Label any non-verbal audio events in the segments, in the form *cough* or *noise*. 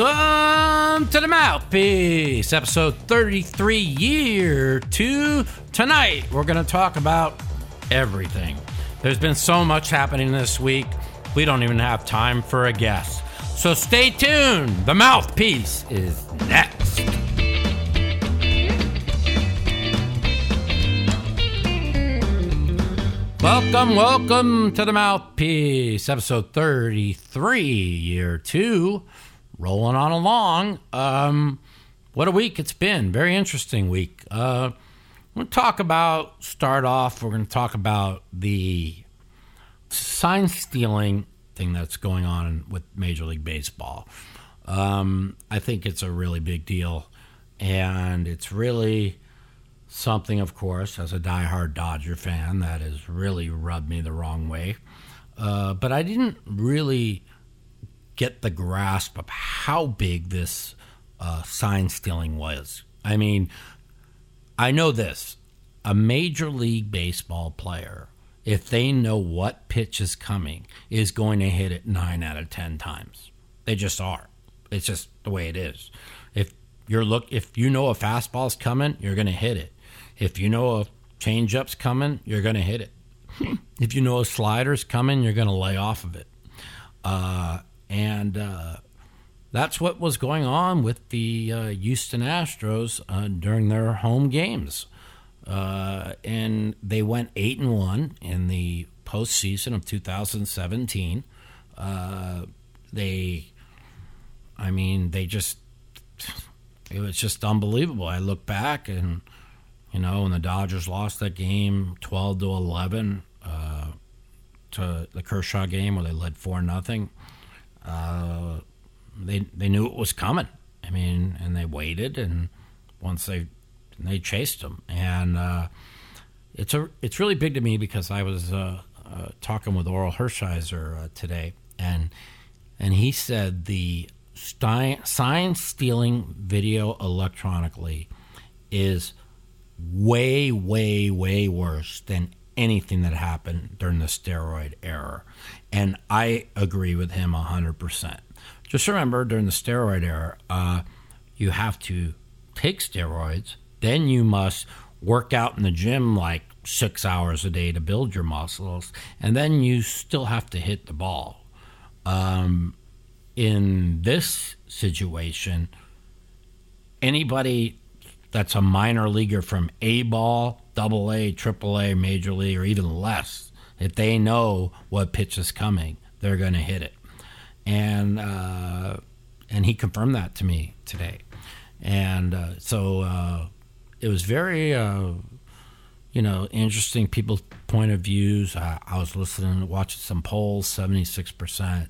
Welcome to the Mouthpiece, episode 33, year two. Tonight, we're going to talk about everything. There's been so much happening this week, we don't even have time for a guess. So stay tuned. The Mouthpiece is next. Welcome, welcome to the Mouthpiece, episode 33, year two. Rolling on along. Um, what a week it's been. Very interesting week. Uh, we're going to talk about, start off, we're going to talk about the sign stealing thing that's going on with Major League Baseball. Um, I think it's a really big deal. And it's really something, of course, as a diehard Dodger fan, that has really rubbed me the wrong way. Uh, but I didn't really get the grasp of how big this uh, sign stealing was. I mean, I know this a Major League Baseball player, if they know what pitch is coming, is going to hit it nine out of 10 times. They just are. It's just the way it is. If you're look, if you know a fastball's coming, you're going to hit it. If you know a changeup's coming, you're going to hit it. *laughs* if you know a slider's coming, you're going to lay off of it. Uh, and uh, that's what was going on with the uh, Houston Astros uh, during their home games. Uh, and they went 8 and 1 in the postseason of 2017. Uh, they, I mean, they just, it was just unbelievable. I look back and you know, when the Dodgers lost that game 12 to 11 uh, to the Kershaw game where they led 4 nothing, uh, they they knew it was coming. I mean, and they waited, and once they they chased them, and uh, it's a it's really big to me because I was uh, uh, talking with Orel Hershiser uh, today, and and he said the sign stealing video electronically is way, way, way worse than anything that happened during the steroid era. And I agree with him 100%. Just remember, during the steroid era, uh, you have to take steroids, then you must work out in the gym like six hours a day to build your muscles, and then you still have to hit the ball. Um, in this situation, anybody that's a minor leaguer from A ball, double A, triple A, major league, or even less, if they know what pitch is coming, they're going to hit it. And uh, and he confirmed that to me today. And uh, so uh, it was very, uh, you know, interesting people's point of views. I was listening, watching some polls. Seventy six percent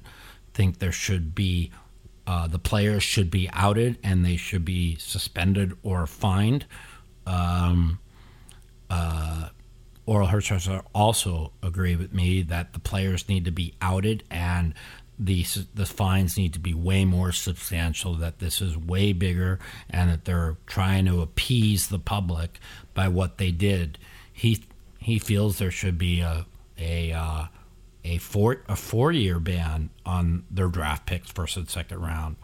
think there should be uh, the players should be outed and they should be suspended or fined. Um, uh, Orel Hershiser also agree with me that the players need to be outed and the the fines need to be way more substantial. That this is way bigger and that they're trying to appease the public by what they did. He he feels there should be a a uh, a four a four year ban on their draft picks first and second round.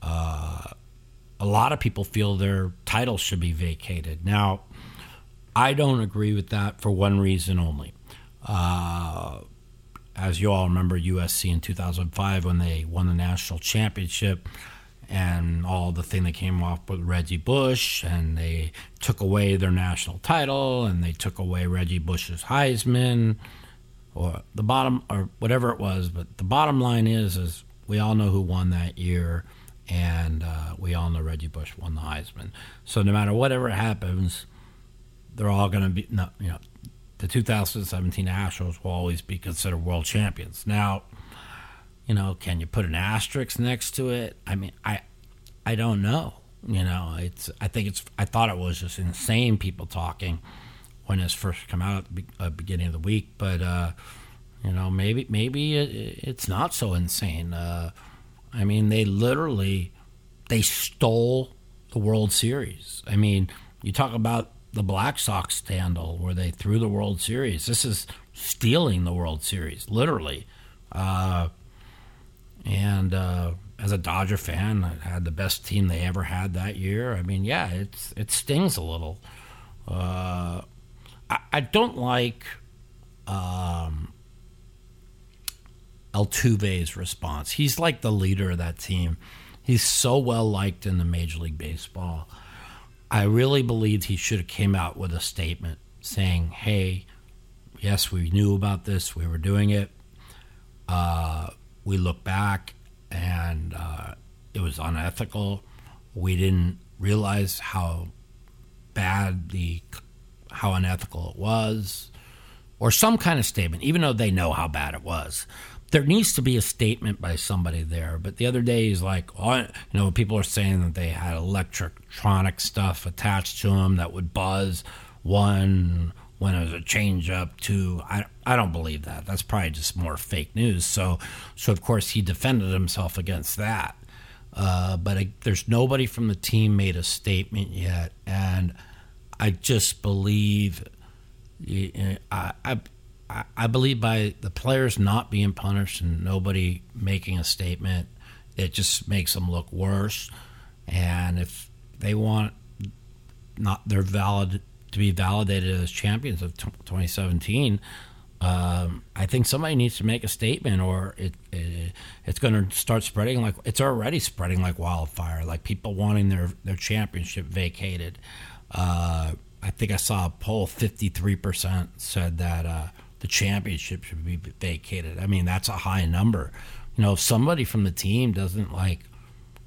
Uh, a lot of people feel their titles should be vacated. Now, I don't agree with that for one reason only. Uh, as you all remember, USC in 2005 when they won the national championship and all the thing that came off with Reggie Bush, and they took away their national title, and they took away Reggie Bush's Heisman, or the bottom or whatever it was. But the bottom line is, is we all know who won that year, and uh, we all know Reggie Bush won the Heisman. So no matter whatever happens, they're all going to be, you know, the 2017 Astros will always be considered world champions. Now, you know, can you put an asterisk next to it? I mean, I, I don't know. You know, it's. I think it's. I thought it was just insane people talking when it's first come out at the uh, beginning of the week. But uh, you know, maybe maybe it, it's not so insane. Uh, I mean, they literally they stole the World Series. I mean, you talk about the Black Sox scandal where they threw the World Series. This is stealing the World Series, literally. Uh, and uh, as a Dodger fan, I had the best team they ever had that year. I mean, yeah, it's it stings a little. Uh, I, I don't like um, Altuve's response. He's like the leader of that team. He's so well liked in the Major League Baseball. I really believed he should have came out with a statement saying, "Hey, yes, we knew about this. We were doing it. Uh, we look back, and uh, it was unethical. We didn't realize how bad the how unethical it was, or some kind of statement, even though they know how bad it was. There needs to be a statement by somebody there. But the other day, he's like, oh, you know, people are saying that they had electronic stuff attached to them that would buzz. One when it was a change up to I, I don't believe that that's probably just more fake news so so of course he defended himself against that uh, but I, there's nobody from the team made a statement yet and I just believe I, I I believe by the players not being punished and nobody making a statement it just makes them look worse and if they want not their valid to be validated as champions of 2017, um, I think somebody needs to make a statement, or it, it it's going to start spreading like it's already spreading like wildfire. Like people wanting their their championship vacated. Uh, I think I saw a poll: fifty three percent said that uh, the championship should be vacated. I mean, that's a high number. You know, if somebody from the team doesn't like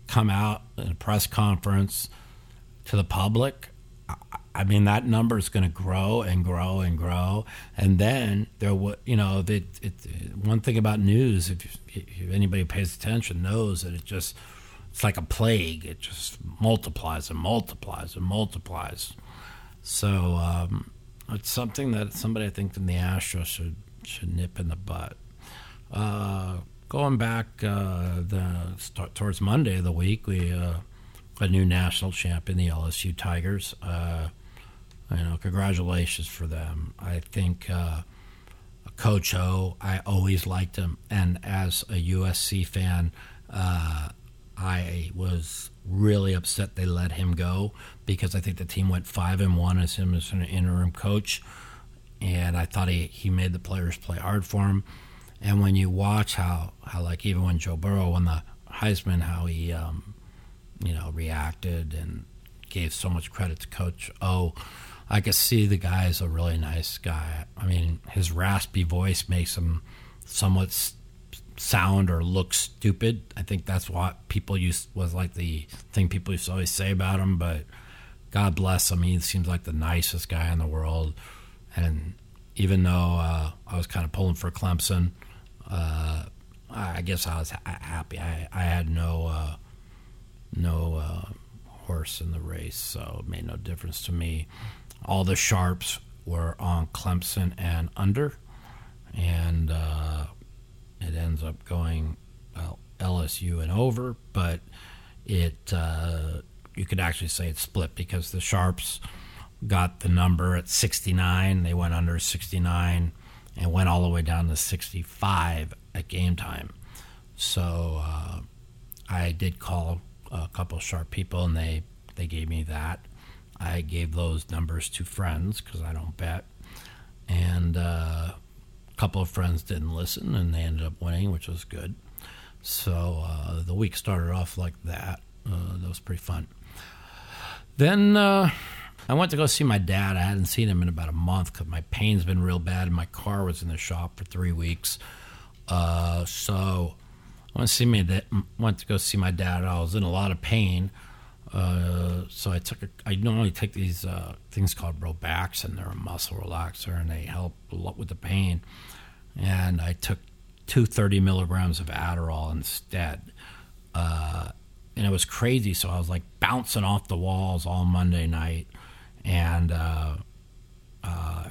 come out in a press conference to the public I mean, that number is going to grow and grow and grow. And then there will, you know, it, it, one thing about news, if, if anybody pays attention, knows that it just, it's like a plague. It just multiplies and multiplies and multiplies. So um, it's something that somebody I think in the Astros should should nip in the butt. Uh, going back uh, the start, towards Monday of the week, we uh, a new national champion, the LSU Tigers. Uh, you know, congratulations for them. I think uh, Coach O, I always liked him, and as a USC fan, uh, I was really upset they let him go because I think the team went five and one as him as an interim coach, and I thought he, he made the players play hard for him. And when you watch how, how like even when Joe Burrow won the Heisman, how he um, you know reacted and gave so much credit to Coach O I could see the guy is a really nice guy. I mean, his raspy voice makes him somewhat sound or look stupid. I think that's what people used was like the thing people used to always say about him. But God bless him, he seems like the nicest guy in the world. And even though uh, I was kind of pulling for Clemson, uh, I guess I was ha- happy. I, I had no uh, no uh, horse in the race, so it made no difference to me all the sharps were on Clemson and under, and uh, it ends up going well, LSU and over, but it uh, you could actually say it's split because the sharps got the number at 69, they went under 69, and went all the way down to 65 at game time. So uh, I did call a couple sharp people, and they they gave me that. I gave those numbers to friends because I don't bet. And uh, couple of friends didn't listen and they ended up winning, which was good. So uh, the week started off like that. Uh, that was pretty fun. Then uh, I went to go see my dad. I hadn't seen him in about a month because my pain's been real bad and my car was in the shop for three weeks. Uh, so I went to see me. Went to go see my dad. I was in a lot of pain. Uh, so I took a, I normally take these uh, things called Robax, and they're a muscle relaxer, and they help a lot with the pain. And I took two 30 milligrams of Adderall instead. Uh, and it was crazy. So I was like bouncing off the walls all Monday night. And uh, uh,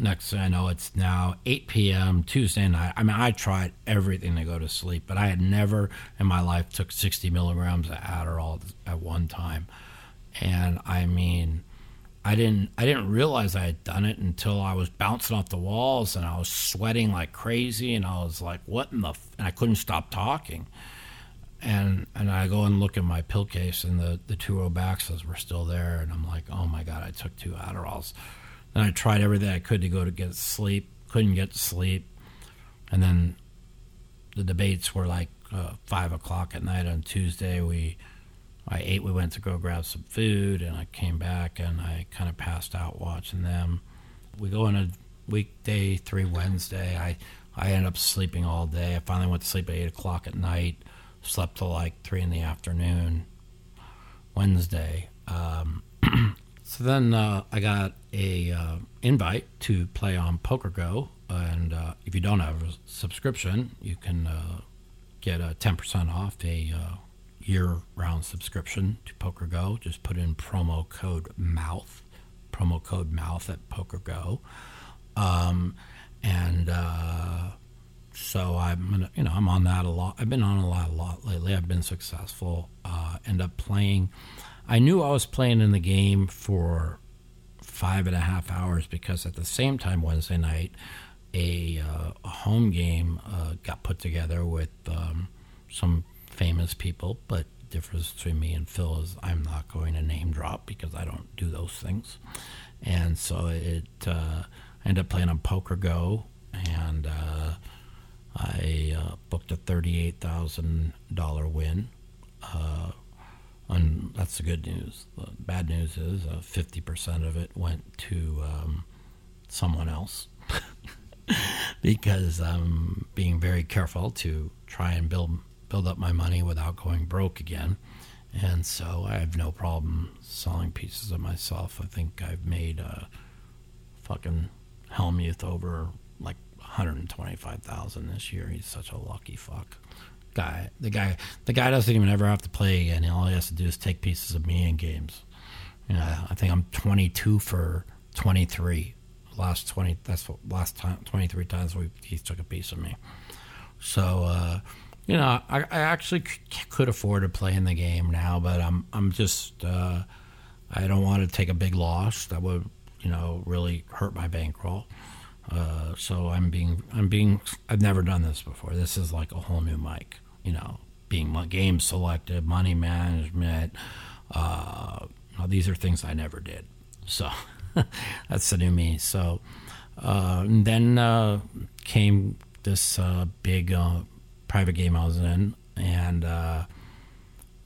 next thing I know, it's now 8 p.m. Tuesday night. I mean, I tried everything to go to sleep, but I had never in my life took 60 milligrams of Adderall at one time. And I mean, I didn't I didn't realize I had done it until I was bouncing off the walls and I was sweating like crazy and I was like, what in the? F-? And I couldn't stop talking. and and I go and look at my pill case, and the the two Robaxas were still there, and I'm like, oh my god, I took two Adderalls. Then I tried everything I could to go to get sleep, couldn't get sleep, and then the debates were like uh, five o'clock at night on Tuesday. We I ate. We went to go grab some food, and I came back and I kind of passed out watching them. We go in a weekday, three Wednesday. I I ended up sleeping all day. I finally went to sleep at eight o'clock at night. Slept till like three in the afternoon. Wednesday. Um, *clears throat* so then uh, I got a uh, invite to play on Poker Go, and uh, if you don't have a subscription, you can uh, get a ten percent off a uh, year-round subscription to Poker Go. Just put in promo code MOUTH, promo code MOUTH at Poker Go, um, and uh, so I'm gonna, you know, I'm on that a lot. I've been on a lot, a lot lately. I've been successful. End up playing. I knew I was playing in the game for five and a half hours because at the same time Wednesday night, a, uh, a home game uh, got put together with um, some famous people. But the difference between me and Phil is I'm not going to name drop because I don't do those things. And so it uh, I ended up playing on Poker Go and uh, I uh, booked a thirty-eight thousand dollar win, uh, and that's the good news. The bad news is uh, fifty percent of it went to um, someone else *laughs* because I'm being very careful to try and build build up my money without going broke again. And so I have no problem selling pieces of myself. I think I've made a fucking Hellmuth over like 125,000 this year. He's such a lucky fuck. Guy, the guy, the guy doesn't even ever have to play again. All he has to do is take pieces of me in games. You know, I think I'm 22 for 23. Last 20, that's what last time 23 times we he took a piece of me. So, uh, you know, I, I actually c- could afford to play in the game now, but I'm I'm just uh, I don't want to take a big loss that would you know really hurt my bankroll. Uh, so I'm being I'm being I've never done this before. This is like a whole new mic. You know, being game selected, money management. Uh, these are things I never did. So *laughs* that's the new me. So uh, then uh, came this uh, big uh, private game I was in, and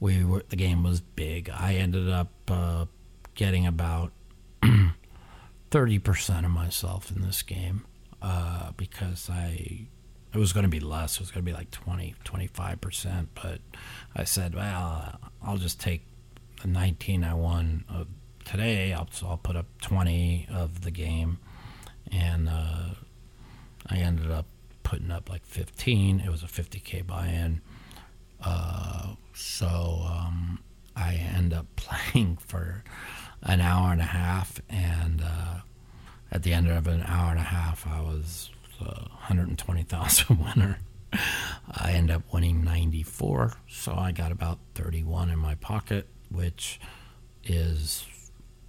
we were the game was big. I ended up getting about *clears throat* 30% of myself in this game uh, because I it was going to be less. It was going to be like 20, 25%. But I said, well, I'll just take the 19 I won uh, today. I'll, so I'll put up 20 of the game. And uh, I ended up putting up like 15. It was a 50K buy in. Uh, so um, I end up *laughs* playing for an hour and a half, and uh, at the end of an hour and a half, I was a 120,000 *laughs* winner. I end up winning 94, so I got about 31 in my pocket, which is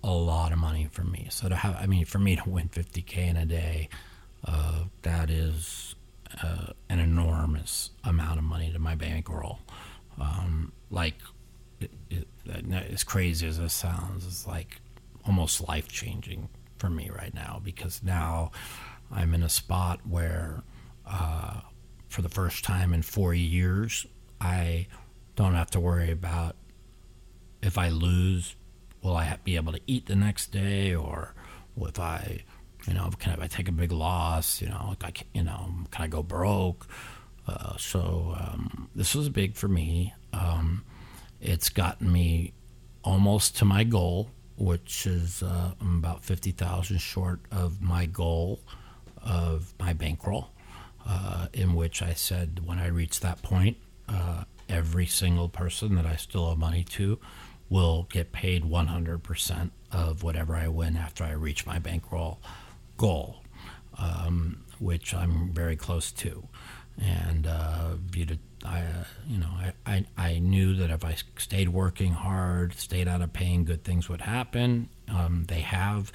a lot of money for me. So to have, I mean, for me to win 50k in a day, uh, that is uh, an enormous amount of money to my bankroll. Um, like it, it, as crazy as this sounds, it's like almost life changing for me right now because now I'm in a spot where, uh, for the first time in four years, I don't have to worry about if I lose, will I be able to eat the next day, or if I, you know, can I take a big loss, you know, like I, you know, can I go broke? Uh, so um, this was big for me. Um, it's gotten me almost to my goal, which is uh, I'm about 50,000 short of my goal of my bankroll, uh, in which I said when I reach that point, uh, every single person that I still owe money to will get paid 100% of whatever I win after I reach my bankroll goal, um, which I'm very close to. And uh, I, uh, you know, I, I, I knew that if I stayed working hard, stayed out of pain, good things would happen. Um, they have,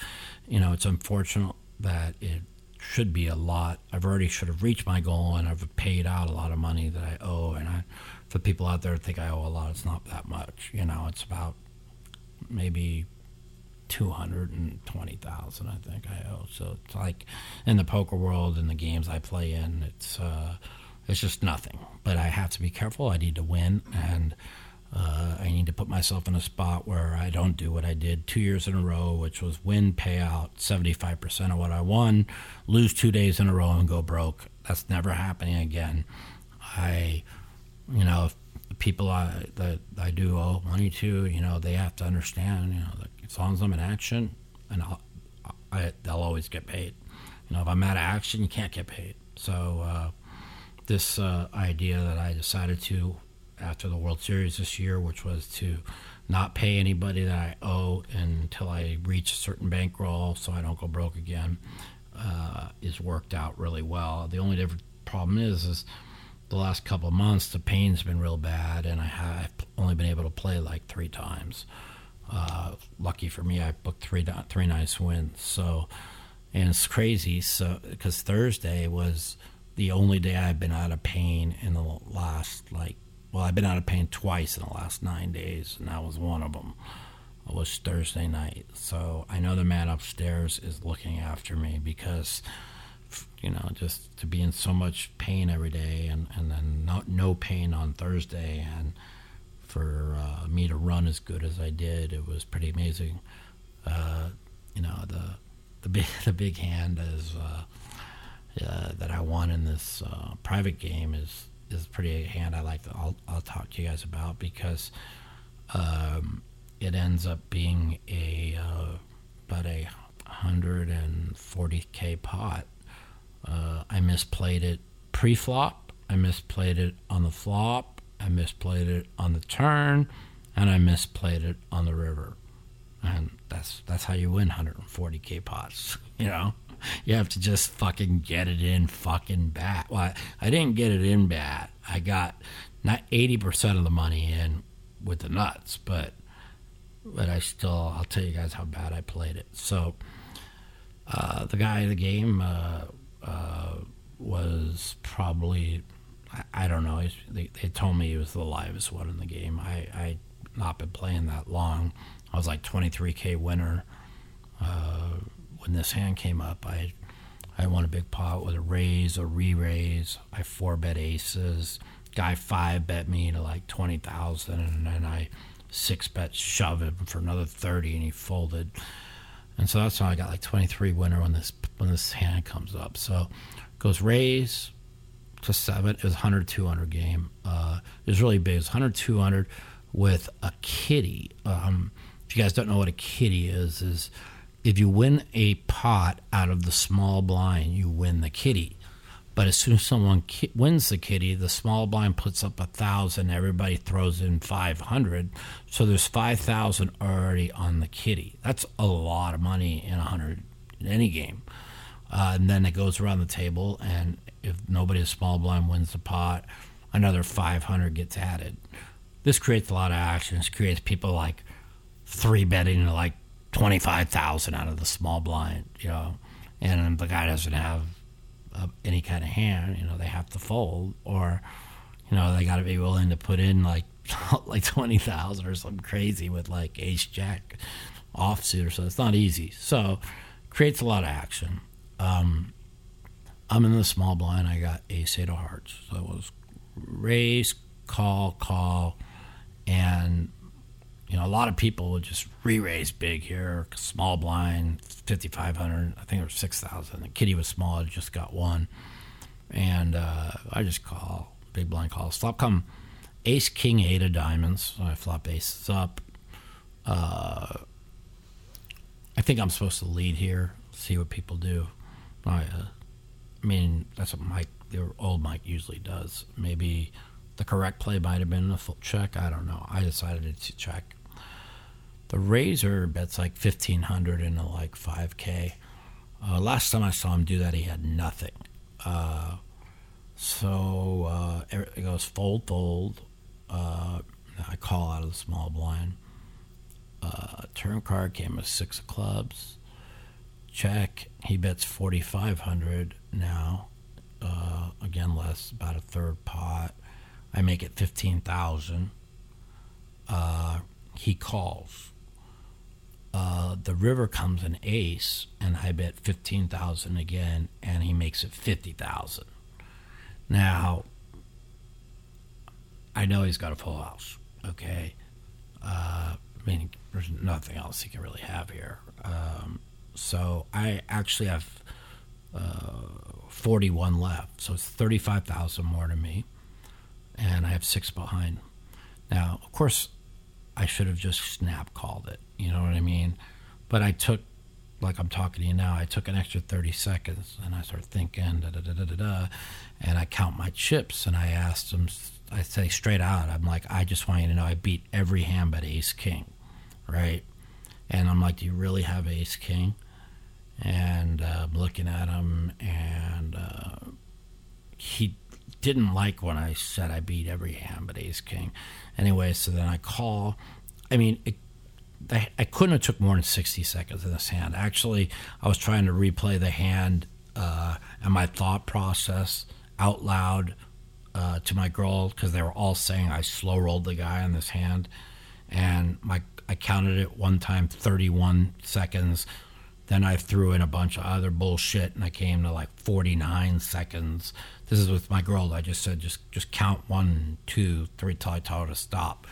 you know, it's unfortunate that it should be a lot. I've already should have reached my goal, and I've paid out a lot of money that I owe. And I, for people out there think I owe a lot, it's not that much. You know, it's about maybe two hundred and twenty thousand. I think I owe. So it's like in the poker world, in the games I play in, it's uh, it's just nothing. But I have to be careful. I need to win, and uh, I need to put myself in a spot where I don't do what I did two years in a row, which was win payout 75% of what I won, lose two days in a row, and go broke. That's never happening again. I, you know, people I, that I do owe money to, you know, they have to understand, you know, that as long as I'm in action, and I'll, I, they'll always get paid. You know, if I'm out of action, you can't get paid. So, uh, this uh, idea that I decided to after the World Series this year, which was to not pay anybody that I owe until I reach a certain bankroll so I don't go broke again, uh, is worked out really well. The only different problem is, is the last couple of months the pain's been real bad, and I have only been able to play like three times. Uh, lucky for me, I booked three three nice wins. So, and it's crazy. So because Thursday was the only day I've been out of pain in the last like well, I've been out of pain twice in the last nine days, and that was one of them. It was Thursday night. So I know the man upstairs is looking after me because, you know, just to be in so much pain every day and, and then not, no pain on Thursday and for uh, me to run as good as I did, it was pretty amazing. Uh, you know, the the big *laughs* the big hand is uh, uh that I won in this uh, private game is is pretty hand I like. To, I'll I'll talk to you guys about because um, it ends up being a uh, about a hundred and forty k pot. Uh, I misplayed it pre-flop. I misplayed it on the flop. I misplayed it on the turn, and I misplayed it on the river. And that's that's how you win 140k pots. *laughs* You know you have to just fucking get it in fucking bat. Well, I, didn't get it in bat. I got not 80% of the money in with the nuts, but but I still I'll tell you guys how bad I played it. So uh, the guy of the game uh, uh, was probably I, I don't know. They, they, told me he was the livest one in the game. I I not been playing that long. I was like 23k winner. When this hand came up, I I won a big pot with a raise, a re-raise. I four bet aces. Guy five bet me to like twenty thousand, and then I six bet shove him for another thirty, and he folded. And so that's how I got like twenty three winner when this when this hand comes up. So goes raise to seven. It was 100 200 game. Uh, it was really big. It was 100 200 with a kitty. Um, if you guys don't know what a kitty is, is if you win a pot out of the small blind, you win the kitty. But as soon as someone ki- wins the kitty, the small blind puts up a thousand. Everybody throws in five hundred, so there's five thousand already on the kitty. That's a lot of money in a hundred in any game. Uh, and then it goes around the table, and if nobody small blind wins the pot, another five hundred gets added. This creates a lot of action. Creates people like three betting like 25,000 out of the small blind, you know, and the guy doesn't have uh, any kind of hand, you know, they have to fold or, you know, they got to be willing to put in like *laughs* like 20,000 or something crazy with like ace jack offsuit or so. It's not easy. So creates a lot of action. Um, I'm in the small blind. I got ace eight of hearts. So it was raise, call, call, and you know, a lot of people would just re-raise big here, small blind, 5,500. I think it was 6,000. The kitty was small. I just got one. And uh, I just call, big blind call. Flop come ace, king, eight of diamonds. So I flop aces up. Uh, I think I'm supposed to lead here, see what people do. I, uh, I mean, that's what Mike, the old Mike usually does. Maybe the correct play might have been a full check. I don't know. I decided to check the raiser bets like fifteen hundred into like five k. Uh, last time I saw him do that, he had nothing. Uh, so uh, it goes fold, fold. Uh, I call out of the small blind. Uh, turn card came with six of clubs. check. He bets 4,500 now. Uh, again, less, about a third pot. I make it 15,000. Uh, he calls. Uh, the river comes an ace, and I bet 15,000 again, and he makes it 50,000. Now, I know he's got a full house, okay? Uh, I mean, there's nothing else he can really have here. Um, so I actually have uh, 41 left. So it's 35,000 more to me. And I have six behind. Now, of course, I should have just snap called it. You know what I mean? But I took, like I'm talking to you now, I took an extra 30 seconds and I start thinking, da da da da da da. And I count my chips and I asked him, I say straight out, I'm like, I just want you to know I beat every hand but ace king, right? And I'm like, do you really have ace king? And uh, I'm looking at him, and uh, he didn't like when I said I beat every hand but ace king. Anyway, so then I call. I mean, it, I, I couldn't have took more than 60 seconds in this hand. Actually, I was trying to replay the hand uh, and my thought process out loud uh, to my girl because they were all saying I slow rolled the guy on this hand, and my I counted it one time 31 seconds. Then I threw in a bunch of other bullshit, and I came to like 49 seconds. This is with my girl. I just said just just count one, two, three till I told her to stop.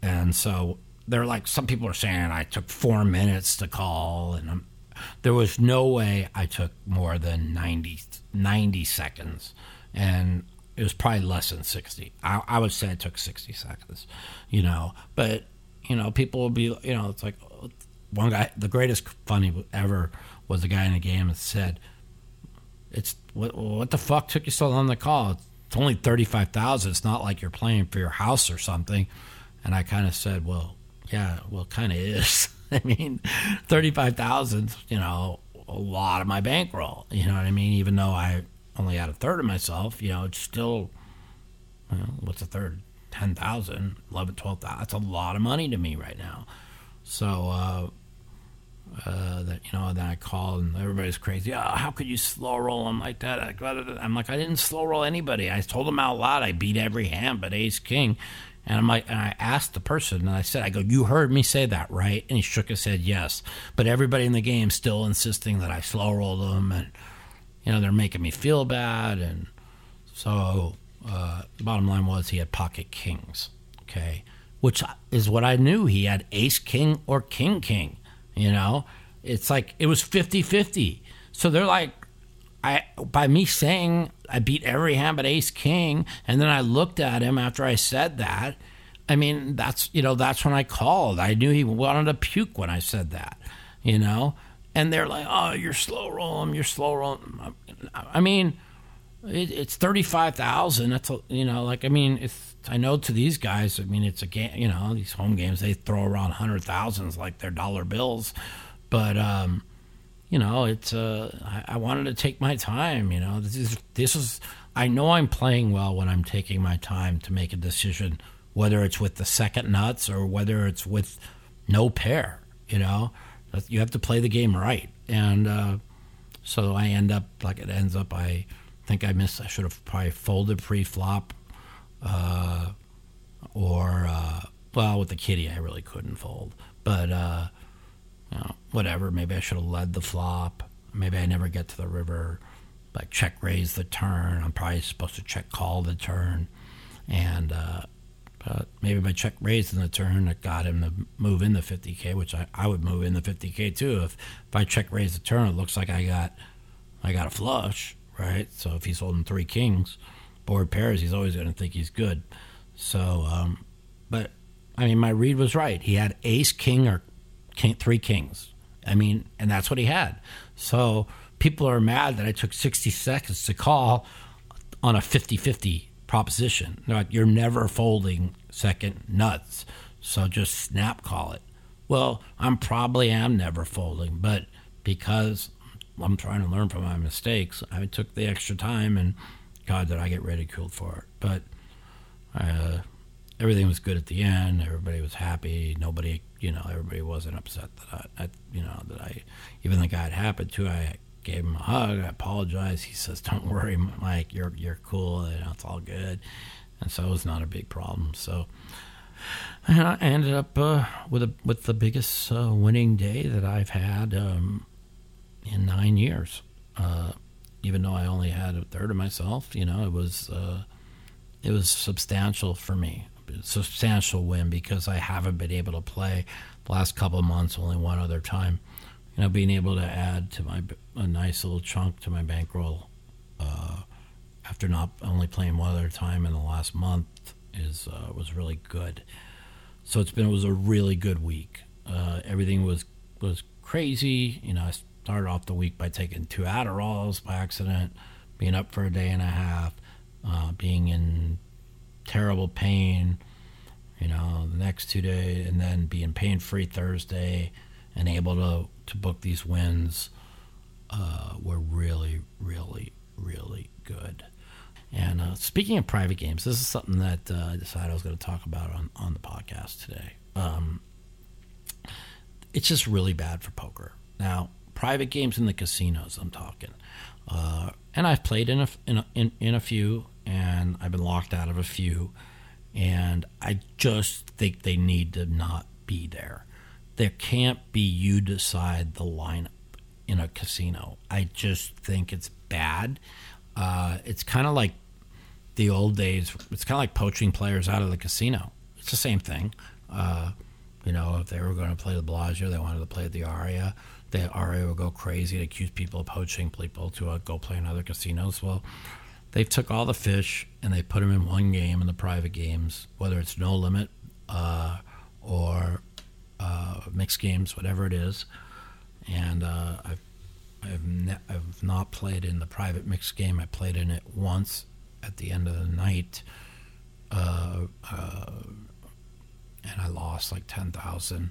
And so they're like some people are saying I took four minutes to call, and I'm, there was no way I took more than 90, 90 seconds. And it was probably less than 60. I, I would say it took 60 seconds, you know. But, you know, people will be, you know, it's like one guy, the greatest funny ever was the guy in the game that said, it's what, what the fuck took you so long to call? It's only 35,000. It's not like you're playing for your house or something. And I kind of said, well, yeah, well, kind of is. *laughs* I mean, 35,000, you know, a lot of my bankroll. You know what I mean? Even though I only had a third of myself, you know, it's still, you know, what's a third? 10,000, 11, 12,000. That's a lot of money to me right now. So, uh, uh, that you know, then I called and everybody's crazy. Oh, how could you slow roll them like that? I'm like, I didn't slow roll anybody. I told them out loud I beat every hand but Ace King, and I'm like, and I asked the person, and I said, I go, you heard me say that, right? And he shook his head, yes. But everybody in the game still insisting that I slow rolled them, and you know, they're making me feel bad. And so uh, the bottom line was he had pocket kings, okay, which is what I knew. He had ace king or king king, you know. It's like it was 50 50. So they're like, I by me saying I beat every hand but ace king, and then I looked at him after I said that. I mean, that's you know that's when I called. I knew he wanted to puke when I said that, you know and they're like, "Oh, you're slow rolling, you're slow rolling." I mean, it, it's thirty five thousand. That's a, you know, like I mean, it's I know to these guys. I mean, it's a game. You know, these home games they throw around hundred thousands like they're dollar bills, but um, you know, it's uh, I, I wanted to take my time. You know, this is this is. I know I'm playing well when I'm taking my time to make a decision, whether it's with the second nuts or whether it's with no pair. You know you have to play the game right. And uh, so I end up like it ends up. I think I missed. I should have probably folded pre-flop, uh, or uh, well, with the kitty I really couldn't fold. But uh, you know, whatever. Maybe I should have led the flop. Maybe I never get to the river. Like check raise the turn. I'm probably supposed to check call the turn, and uh, maybe my check raised in the turn that got him to move in the 50k, which I, I would move in the 50k too. If if I check raise the turn, it looks like I got I got a flush, right? So if he's holding three kings, board pairs, he's always going to think he's good. So, um, but I mean, my read was right. He had ace, king, or king, three kings. I mean, and that's what he had. So people are mad that I took 60 seconds to call on a 50 50 proposition. Like you're never folding second nuts, so just snap call it. Well, I'm probably am never folding, but because I'm trying to learn from my mistakes, I took the extra time, and God, did I get ridiculed for it. But uh, everything was good at the end. Everybody was happy. Nobody, you know, everybody wasn't upset that I, I you know, that I, even the guy it happened to, I gave him a hug. I apologized. He says, *laughs* "Don't worry, Mike. You're you're cool. You know, it's all good." And so it was not a big problem. So and I ended up uh, with a, with the biggest uh, winning day that I've had um, in nine years. Uh, even though I only had a third of myself, you know, it was uh, it was substantial for me. Substantial win because I haven't been able to play the last couple of months. Only one other time, you know, being able to add to my a nice little chunk to my bankroll uh, after not only playing one other time in the last month is uh, was really good. So it's been it was a really good week. Uh, everything was was crazy. You know, I started off the week by taking two Adderalls by accident, being up for a day and a half, uh, being in terrible pain. You know, the next two days, and then being pain free Thursday, and able to to book these wins uh, were really, really, really good. And uh, speaking of private games, this is something that uh, I decided I was going to talk about on, on the podcast today. Um, it's just really bad for poker. Now, private games in the casinos, I'm talking. Uh, and I've played in a, in, a, in, in a few, and I've been locked out of a few. And I just think they need to not be there. There can't be you decide the lineup in a casino. I just think it's bad. Uh, it's kind of like the old days. It's kind of like poaching players out of the casino. It's the same thing. Uh, you know, if they were going to play the Bellagio, they wanted to play the Aria. The Aria will go crazy and accuse people of poaching people to uh, go play in other casinos. Well, they took all the fish and they put them in one game in the private games, whether it's no limit uh, or uh, mixed games, whatever it is. And uh, I've I've, ne- I've not played in the private mixed game. I played in it once at the end of the night, uh, uh, and I lost like ten thousand.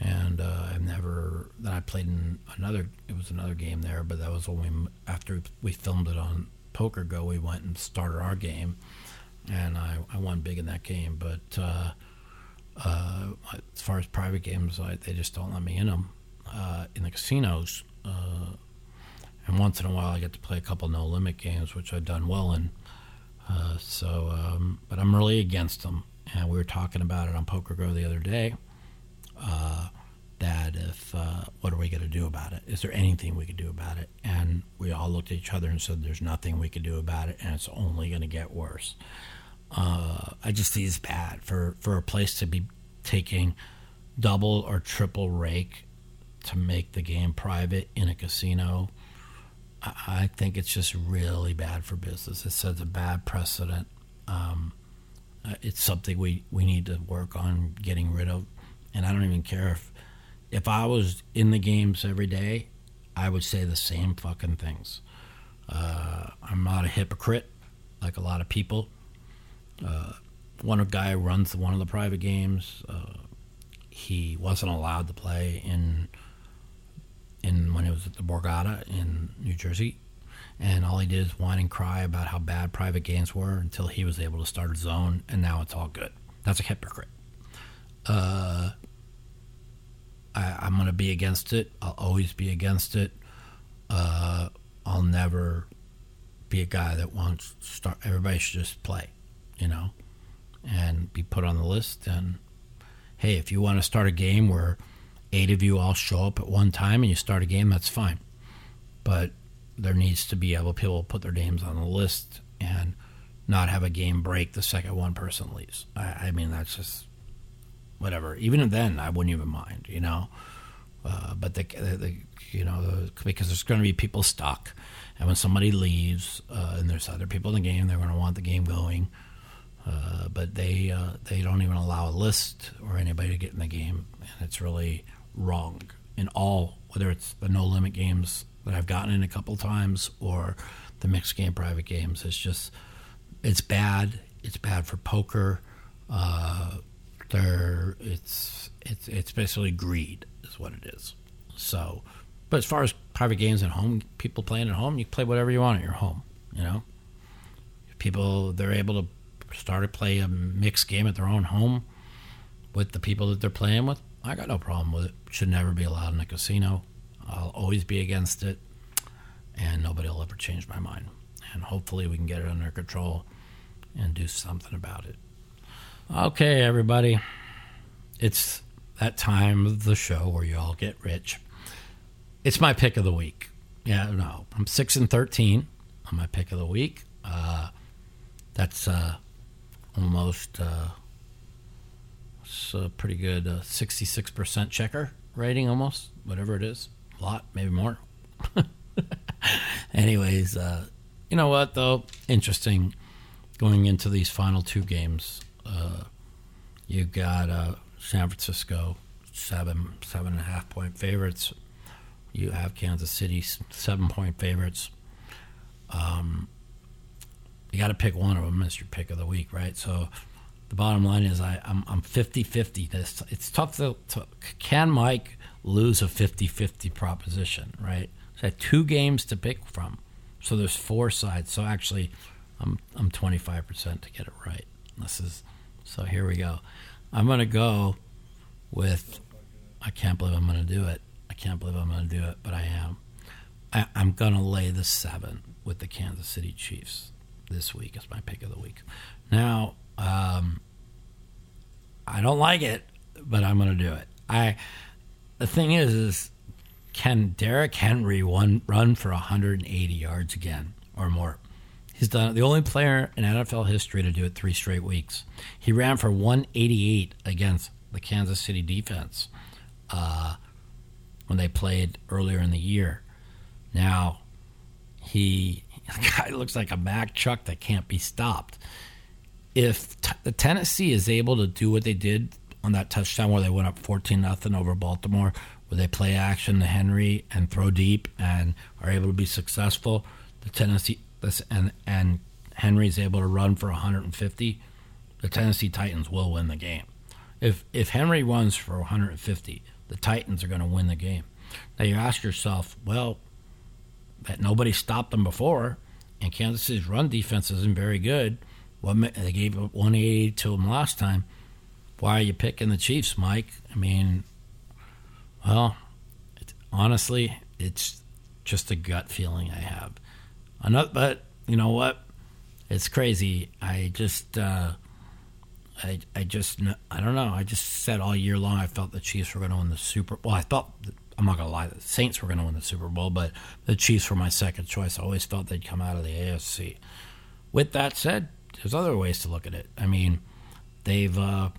And uh, I've never. Then I played in another. It was another game there, but that was when we after we filmed it on Poker Go. We went and started our game, and I, I won big in that game. But uh, uh, as far as private games, I, they just don't let me in them uh, in the casinos. Uh, and once in a while, I get to play a couple no limit games, which I've done well in. Uh, so, um, but I'm really against them. And we were talking about it on Poker Go the other day. Uh, that if uh, what are we going to do about it? Is there anything we could do about it? And we all looked at each other and said, "There's nothing we could do about it, and it's only going to get worse." Uh, I just think it's bad for for a place to be taking double or triple rake to make the game private in a casino I think it's just really bad for business. It sets a bad precedent. Um, uh, it's something we, we need to work on getting rid of. And I don't even care if if I was in the games every day, I would say the same fucking things. Uh, I'm not a hypocrite like a lot of people. Uh, one guy runs one of the private games. Uh, he wasn't allowed to play in in when it was at the Borgata in New Jersey, and all he did is whine and cry about how bad private games were until he was able to start his own, and now it's all good. That's a hypocrite. Uh, I, I'm going to be against it. I'll always be against it. Uh, I'll never be a guy that wants start. Everybody should just play, you know, and be put on the list. And hey, if you want to start a game where eight of you all show up at one time and you start a game, that's fine. But there needs to be able people put their names on the list and not have a game break the second one person leaves. I, I mean, that's just whatever. Even then, I wouldn't even mind, you know. Uh, but the, the, the, you know the, because there's going to be people stuck, and when somebody leaves uh, and there's other people in the game, they're going to want the game going. Uh, but they uh, they don't even allow a list or anybody to get in the game, and it's really wrong in all, whether it's the no limit games that I've gotten in a couple times or the mixed game private games. It's just, it's bad. It's bad for poker. Uh, there, it's it's it's basically greed is what it is. So, but as far as private games at home, people playing at home, you play whatever you want at your home. You know, people they're able to start to play a mixed game at their own home with the people that they're playing with, I got no problem with it. Should never be allowed in a casino. I'll always be against it, and nobody will ever change my mind. And hopefully, we can get it under control and do something about it. Okay, everybody. It's that time of the show where you all get rich. It's my pick of the week. Yeah, no, I'm six and thirteen on my pick of the week. Uh, that's uh, almost uh, it's a pretty good uh, 66% checker rating, almost whatever it is, a lot, maybe more. *laughs* Anyways, uh, you know what though? Interesting going into these final two games. Uh, you got uh, San Francisco seven seven and a half point favorites. You have Kansas City seven point favorites. Um, you got to pick one of them as your pick of the week, right? So the bottom line is I, I'm, I'm 50-50. This it's tough to, to can Mike lose a 50-50 proposition, right? So I had two games to pick from. So there's four sides. So actually I'm I'm 25% to get it right. This is so here we go. I'm going to go with I can't believe I'm going to do it. I can't believe I'm going to do it, but I am. I, I'm going to lay the 7 with the Kansas City Chiefs this week as my pick of the week. Now, um, I don't like it, but I'm going to do it. I the thing is, is can Derrick Henry one run for 180 yards again or more? He's done it—the only player in NFL history to do it three straight weeks. He ran for 188 against the Kansas City defense uh, when they played earlier in the year. Now he *laughs* the guy looks like a Mack truck that can't be stopped. If t- the Tennessee is able to do what they did on that touchdown where they went up 14 nothing over Baltimore, where they play action to Henry and throw deep and are able to be successful, the Tennessee and and Henry's able to run for 150, the Tennessee Titans will win the game. If if Henry runs for 150, the Titans are going to win the game. Now you ask yourself, well, that nobody stopped them before, and Kansas City's run defense isn't very good. Well, they gave up 180 to them last time. Why are you picking the Chiefs, Mike? I mean, well, honestly, it's just a gut feeling I have. Another, but you know what? It's crazy. I just, uh, I, I just, I don't know. I just said all year long I felt the Chiefs were going to win the Super. Well, I thought I'm not gonna lie, the Saints were gonna win the Super Bowl, but the Chiefs were my second choice. I always felt they'd come out of the AFC. With that said, there's other ways to look at it. I mean, they've uh,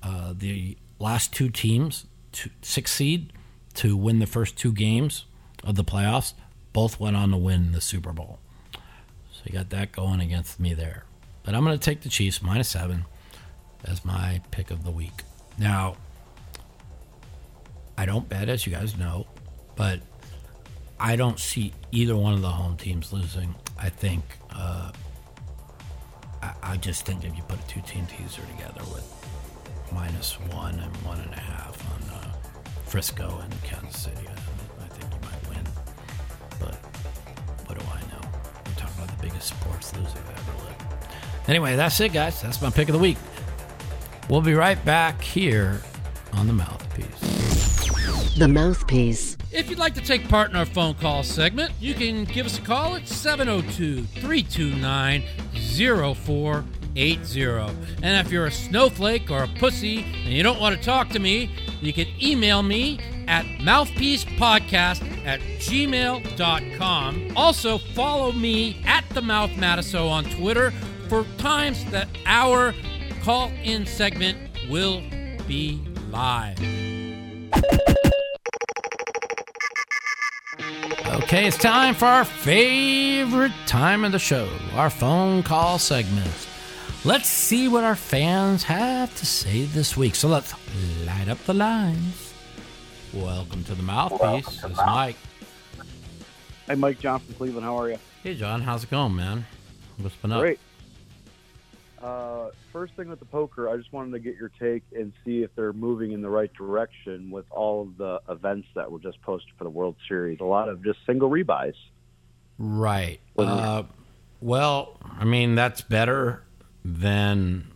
uh, the last two teams to succeed to win the first two games of the playoffs, both went on to win the Super Bowl. So you got that going against me there. But I'm going to take the Chiefs minus seven as my pick of the week. Now, I don't bet, as you guys know, but I don't see either one of the home teams losing. I think, uh, I, I, just think if you put a two team teaser together with minus one and one and a half on uh, Frisco and Kansas City, I, But what do I know? We're talking about the biggest sports loser that ever lived. Anyway, that's it, guys. That's my pick of the week. We'll be right back here on the mouthpiece. The Mouthpiece. If you'd like to take part in our phone call segment, you can give us a call at 702 329 0480. And if you're a snowflake or a pussy and you don't want to talk to me, you can email me at mouthpiecepodcast at gmail.com. Also, follow me at the Mouth Matusow on Twitter for times that our call in segment will be live. Okay, it's time for our favorite time of the show, our phone call segment. Let's see what our fans have to say this week. So let's light up the lines. Welcome to the mouthpiece. This is Mike. Hey, Mike John from Cleveland. How are you? Hey, John. How's it going, man? What's been up? Great. Uh, first thing with the poker, I just wanted to get your take and see if they're moving in the right direction with all of the events that were just posted for the World Series. A lot of just single rebuys. Right. Uh, well, I mean that's better than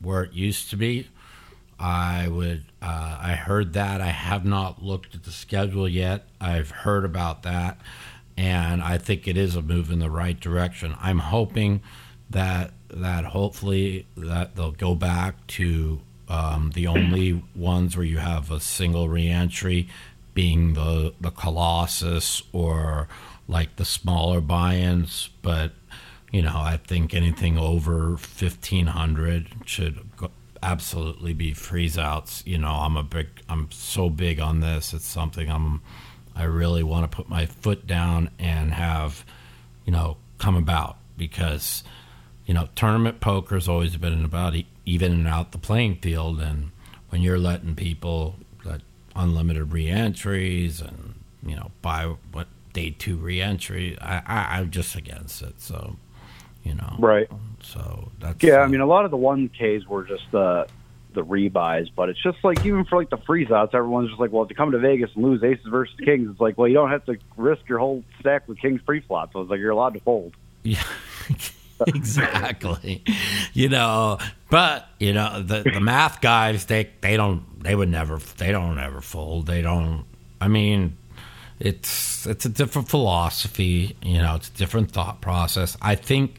where it used to be. I would. Uh, I heard that. I have not looked at the schedule yet. I've heard about that, and I think it is a move in the right direction. I'm hoping that that hopefully that they'll go back to um, the only ones where you have a single reentry, being the the Colossus or like the smaller buy-ins, but you know, I think anything over 1500 should go, absolutely be freeze outs. You know, I'm a big, I'm so big on this. It's something I'm, I really want to put my foot down and have, you know, come about because, you know, tournament poker has always been about evening out the playing field. And when you're letting people let unlimited reentries and, you know, buy what day two reentry, I, I, I'm just against it. So, you know. Right. So that's Yeah, uh, I mean, a lot of the one Ks were just the the rebuys, but it's just like even for like the freeze outs, everyone's just like, well, if you come to Vegas and lose aces versus kings, it's like, well, you don't have to risk your whole stack with kings pre-flop. So it's like you're allowed to fold. Yeah, *laughs* exactly. You know, but you know the the math guys they they don't they would never they don't ever fold. They don't. I mean, it's it's a different philosophy. You know, it's a different thought process. I think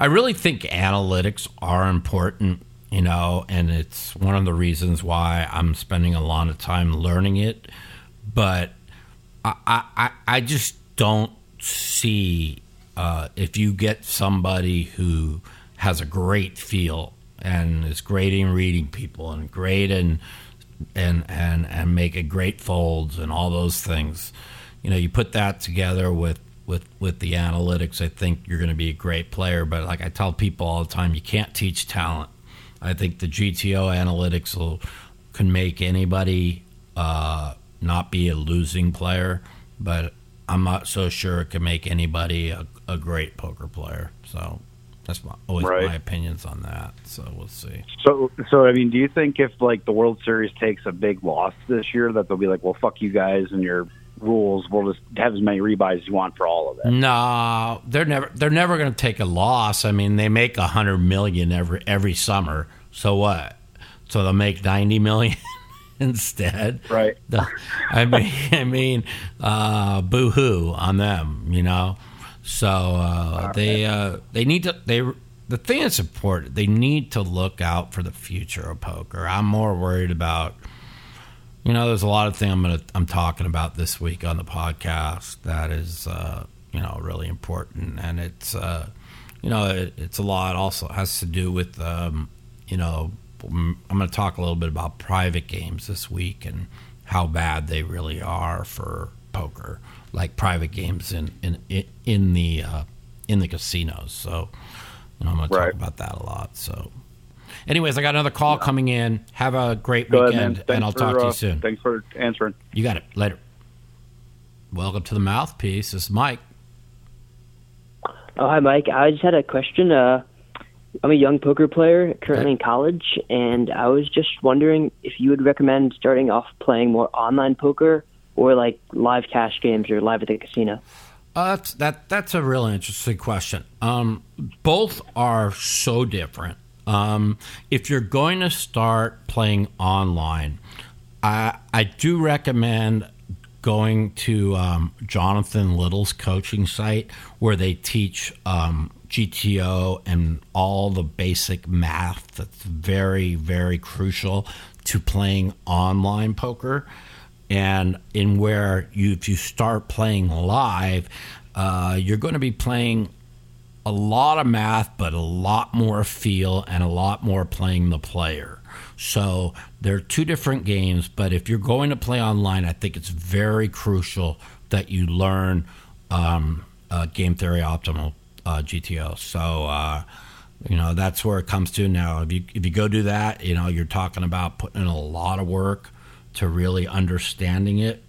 I really think analytics are important. You know, and it's one of the reasons why I'm spending a lot of time learning it. But I I, I just don't see uh, if you get somebody who has a great feel and is great in reading people and great in and and and making great folds and all those things, you know, you put that together with with with the analytics. I think you're going to be a great player. But like I tell people all the time, you can't teach talent. I think the GTO analytics will can make anybody uh, not be a losing player, but I'm not so sure it can make anybody a, a great poker player. So that's my, always Right. my opinions on that. So we'll see. So, so I mean, do you think if like the World Series takes a big loss this year, that they'll be like, well, fuck you guys and your rules, we'll just have as many rebuys as you want for all of it? No, they're never they're never going to take a loss. I mean, they make a hundred million every every summer. So what? So they'll make ninety million *laughs* instead. Right. The- I mean, *laughs* I mean, uh, boo hoo on them. You know. So uh, they uh, they need to they. The thing that's important, they need to look out for the future of poker. I'm more worried about you know, there's a lot of things I'm gonna I'm talking about this week on the podcast that is uh, you know really important, and it's uh, you know it, it's a lot. Also has to do with um, you know I'm going to talk a little bit about private games this week and how bad they really are for poker, like private games in in in the uh, in the casinos. So you know I'm going to Right. talk about that a lot. So. Anyways, I got another call coming in. Have a great Go weekend, man. Thanks and I'll for, talk to uh, you soon. Thanks for answering. You got it. Later. Welcome to the mouthpiece. This is Mike. Oh, hi, Mike. I just had a question. Uh, I'm a young poker player currently in college, and I was just wondering if you would recommend starting off playing more online poker or like live cash games or live at the casino. Uh, that's that. That's a really interesting question. Um, both are so different. Um, if you're going to start playing online, I I do recommend going to um, Jonathan Little's coaching site where they teach um, GTO and all the basic math that's very very crucial to playing online poker. And in where you if you start playing live uh, you're going to be playing a lot of math but a lot more feel and a lot more playing the player. So they're two different games but if you're going to play online i think it's very crucial that you learn um, uh, game theory optimal uh, gto so uh, you know that's where it comes to now. If you if you go do that you know you're talking about putting in a lot of work to really understanding it.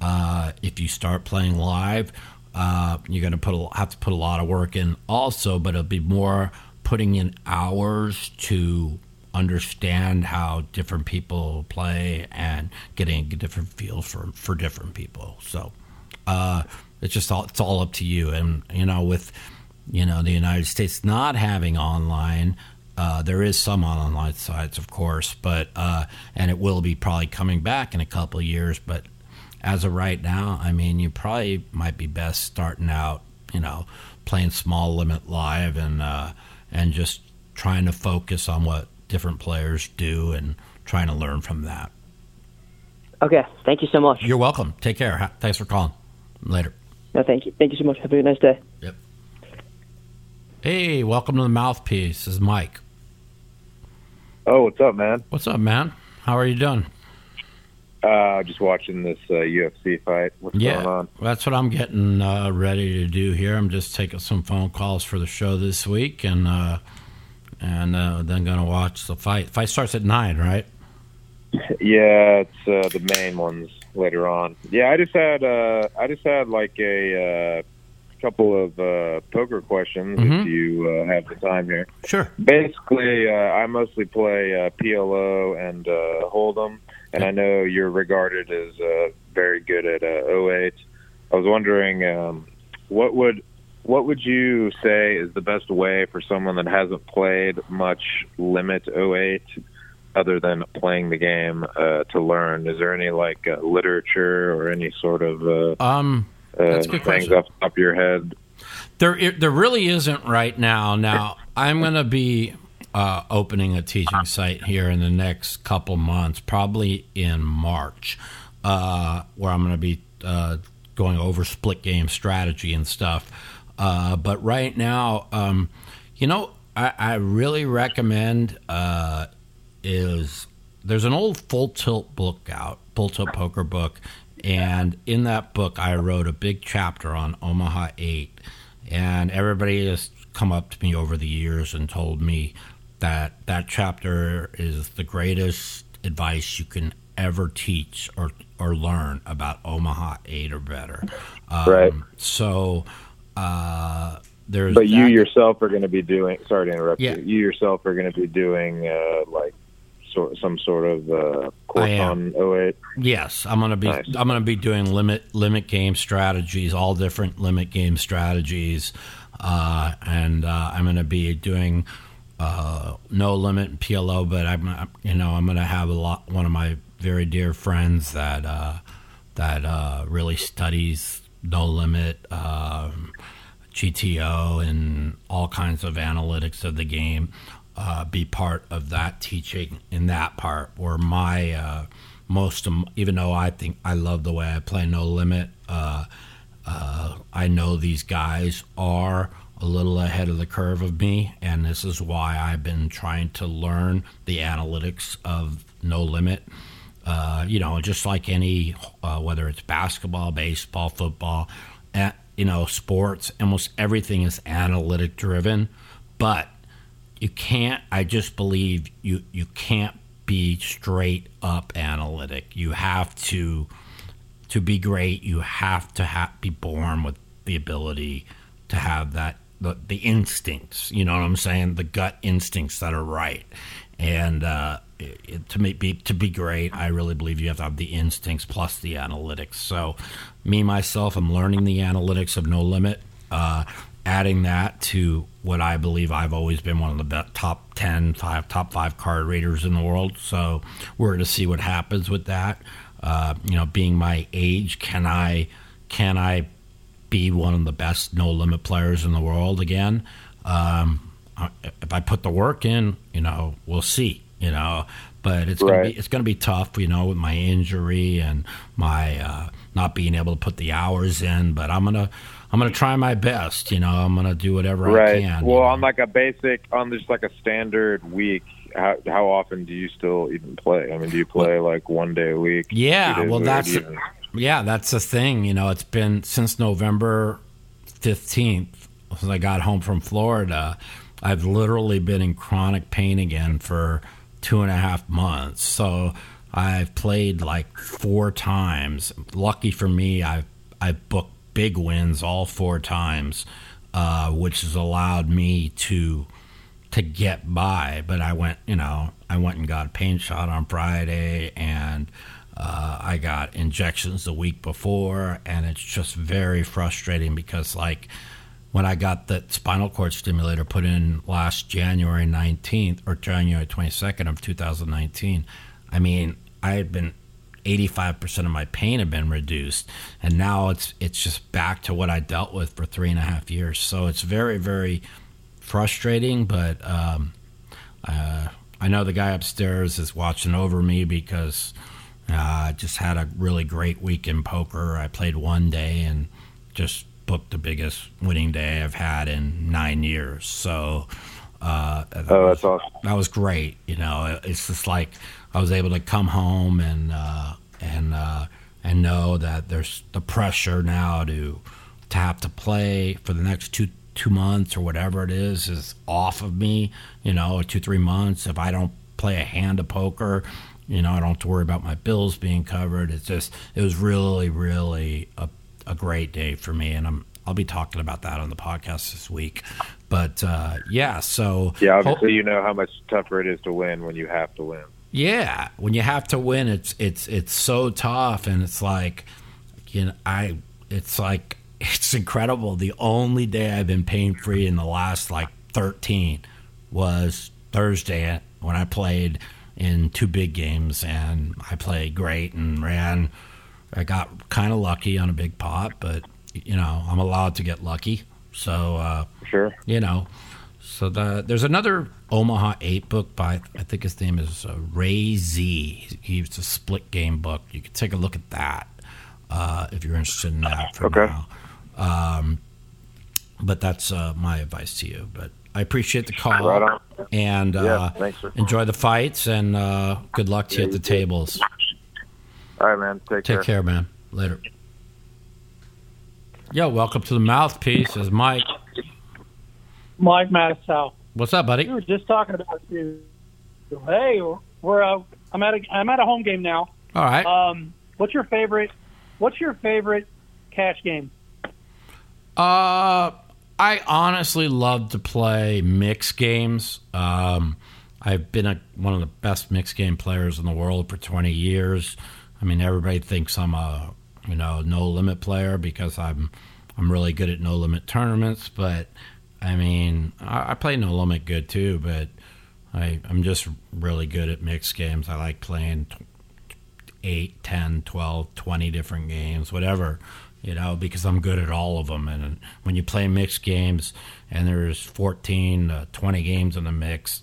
Uh, if you start playing live uh, you're going to put a, have to put a lot of work in also but it'll be more putting in hours to understand how different people play and getting a different feel for, for different people so uh, it's just all it's all up to you and you know with you know the united states not having online Uh, there is some online sites, of course, but uh, and it will be probably coming back in a couple years. But as of right now, I mean, you probably might be best starting out, you know, playing small limit live and uh, and just trying to focus on what different players do and trying to learn from that. Okay, thank you so much. You're welcome. Take care. Thanks for calling. Later. No, thank you. Thank you so much. Have a nice day. Yep. Hey, welcome to the mouthpiece. This is Mike. Oh, what's up, man? What's up, man? How are you doing? Uh, just watching this uh, UFC fight. What's going Yeah, on? that's what I'm getting uh, ready to do here. I'm just taking some phone calls for the show this week, and uh, and uh, then gonna watch the fight. Fight starts at nine, right? *laughs* Yeah, it's uh, the main ones later on. Yeah, I just had uh, I just had like a uh, couple of uh, poker questions Mhm. if you uh, have the time here. Sure. Basically, uh, I mostly play uh, PLO and uh, Hold'em, and I know you're regarded as uh, very good at uh, O8. I was wondering, um, what would what would you say is the best way for someone that hasn't played much limit O8, other than playing the game, uh, to learn? Is there any like uh, literature or any sort of uh, Um, uh, things question. off the top of your head? There, it- there really isn't right now. Now, *laughs* I'm going to be uh, opening a teaching site here in the next couple months, probably in March, uh, where I'm going to be uh, going over split game strategy and stuff. Uh, but right now, um, you know, I, I really recommend uh, is there's an old full tilt book out, full tilt poker book, and in that book I wrote a big chapter on Omaha Eight, and everybody has come up to me over the years and told me that that chapter is the greatest advice you can ever teach or or learn about Omaha Eight or better. Um, Right. So uh, there's But you that- yourself are going to be doing. Sorry to interrupt Yeah. you. You yourself are going to be doing uh, like sort some sort of uh, course on O8. Yes, I'm gonna be Nice. I'm gonna be doing limit limit game strategies, all different limit game strategies, uh, and uh, I'm gonna be doing uh, no limit and PLO. But I'm you know I'm gonna have a lot one of my very dear friends that uh, that uh, really studies no limit. Um, GTO and all kinds of analytics of the game uh, be part of that teaching in that part where my uh, most of, even though I think I love the way I play no limit uh, uh, I know these guys are a little ahead of the curve of me and this is why I've been trying to learn the analytics of no limit uh, you know, just like any, uh, whether it's basketball, baseball, football, uh, you know, sports, almost everything is analytic driven. But you can't, I just believe you, you can't be straight up analytic. You have to, to be great, you have to ha- be born with the ability to have that, the, the instincts, you know what I'm saying? The gut instincts that are right. And, uh, it, it- to be to be great, I really believe you have to have the instincts plus the analytics. So, me myself, I'm learning the analytics of No Limit, uh, adding that to what I believe I've always been one of the top 10, five, top five card readers in the world. So, we're going to see what happens with that. Uh, you know, being my age, can I can I be one of the best no limit players in the world again? Um, if I put the work in, you know, we'll see. You know, but it's gonna Right. be it's gonna be tough. You know, with my injury and my uh, not being able to put the hours in. But I'm gonna I'm gonna try my best. You know, I'm gonna do whatever I Right. can. well, you on know. like a basic, on just like a standard week, how how often do you still even play? I mean, do you play like one day a week? Yeah, well, that's you- yeah, that's the thing. You know, it's been since November fifteenth since I got home from Florida. I've literally been in chronic pain again for two and a half months. So I've played like four times. Lucky for me, I've I've booked big wins all four times, uh, which has allowed me to to get by. But I went, you know, I went and got a pain shot on Friday, and uh, I got injections the week before, and it's just very frustrating because, like, when I got the spinal cord stimulator put in last January 19th or January 22nd of 2019, I mean, I had been 85% of my pain had been reduced and now it's it's just back to what I dealt with for three and a half years. So it's very, very frustrating, but um, uh, I know the guy upstairs is watching over me because uh, I just had a really great week in poker. I played one day and just booked the biggest winning day I've had in nine years. So, uh, that Oh, was- that's awesome. that was great. You know, it's just like I was able to come home and uh, and uh, and know that there's the pressure now to to have to play for the next two two months or whatever it is is off of me. You know, two three months. If I don't play a hand of poker, you know, I don't have to worry about my bills being covered. It's just it was really really a a great day for me, and I'm I'll be talking about that on the podcast this week. But uh, yeah, so Yeah, ho- obviously you know how much tougher it is to win when you have to win. yeah, when you have to win, it's it's it's so tough, and it's like, you know, I it's like *laughs* it's incredible. The only day I've been pain free in the last like thirteen was Thursday when I played in two big games, and I played great and ran. I got kind of lucky on a big pot, but you know I'm allowed to get lucky, so. uh Sure. you know. So the, there's another Omaha Eight book by I think his name is uh, Ray Zee. He, a split game book. You can take a look at that uh, if you're interested in that. For Okay. now. Um, but that's uh, my advice to you. But I appreciate the call Right on. and uh, Yeah, thanks, enjoy the fights and uh, good luck to you at the tables. All right, man. Take, Take care. care, man. Later. Yo, welcome to the mouthpiece. Is Mike? Mike Matusow. What's up, buddy? We buddy? were just talking about you. Hey, we're uh, I'm at a I'm at a home game now. All right. Um, what's your favorite? What's your favorite cash game? Uh, I honestly love to play mixed games. Um, I've been a, one of the best mixed game players in the world for 20 years. I mean, everybody thinks I'm a you know no limit player because I'm I'm really good at no limit tournaments. But I mean, I, I play no limit good too. But I I'm just really good at mixed games. I like playing t- 8, 10, 12, 20 different games, whatever, you know, because I'm good at all of them. And when you play mixed games and there's 14, uh, 20 games in the mix,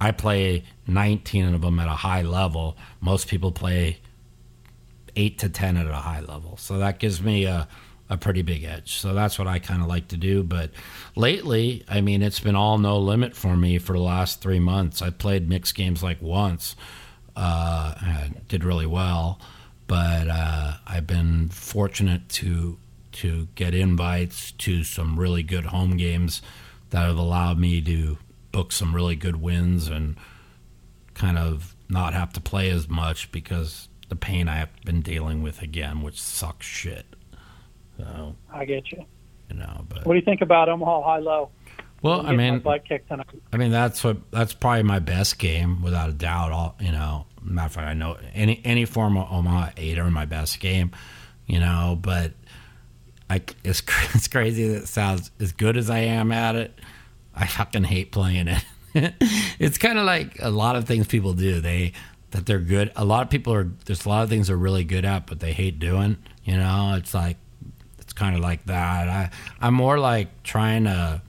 I play 19 of them at a high level. Most people play 8 to 10 at a high level. So that gives me a, a pretty big edge. So that's what I kind of like to do. But lately, I mean, it's been all no limit for me for the last three months. I played mixed games like once uh, did really well. But uh, I've been fortunate to to get invites to some really good home games that have allowed me to book some really good wins and kind of not have to play as much because the pain I have been dealing with again, which sucks shit. So I get you. you know, but What do you think about Omaha High Low? well, I mean, butt kicked tonight. I mean, that's what that's probably my best game without a doubt. All you know, matter of fact, I know any any form of Omaha eight are my best game. You know, but I it's *laughs* it's crazy that it sounds as good as I am at it. I fucking hate playing it. *laughs* it's kind of like a lot of things people do. They that they're good. A lot of people are. There's a lot of things they're really good at, but they hate doing. You know, it's like it's kind of like that. I I'm more like trying to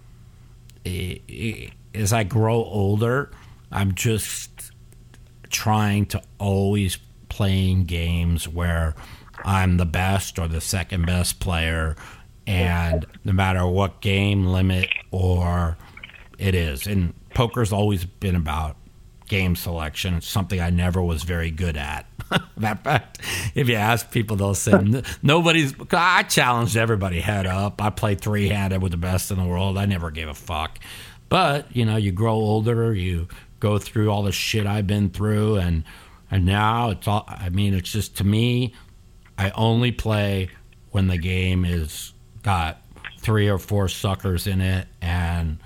as I grow older, I'm just trying to always playing games where I'm the best or the second best player, and no matter what game limit or it is, and poker's always been about game selection. It's something I never was very good at. *laughs* Fact, if you ask people, they'll say nobody's. I challenged everybody head up. I played three handed with the best in the world. I never gave a fuck. But you know, you grow older, you go through all the shit I've been through, and and now it's all. I mean, it's just to me, I only play when the game is got three or four suckers in it, and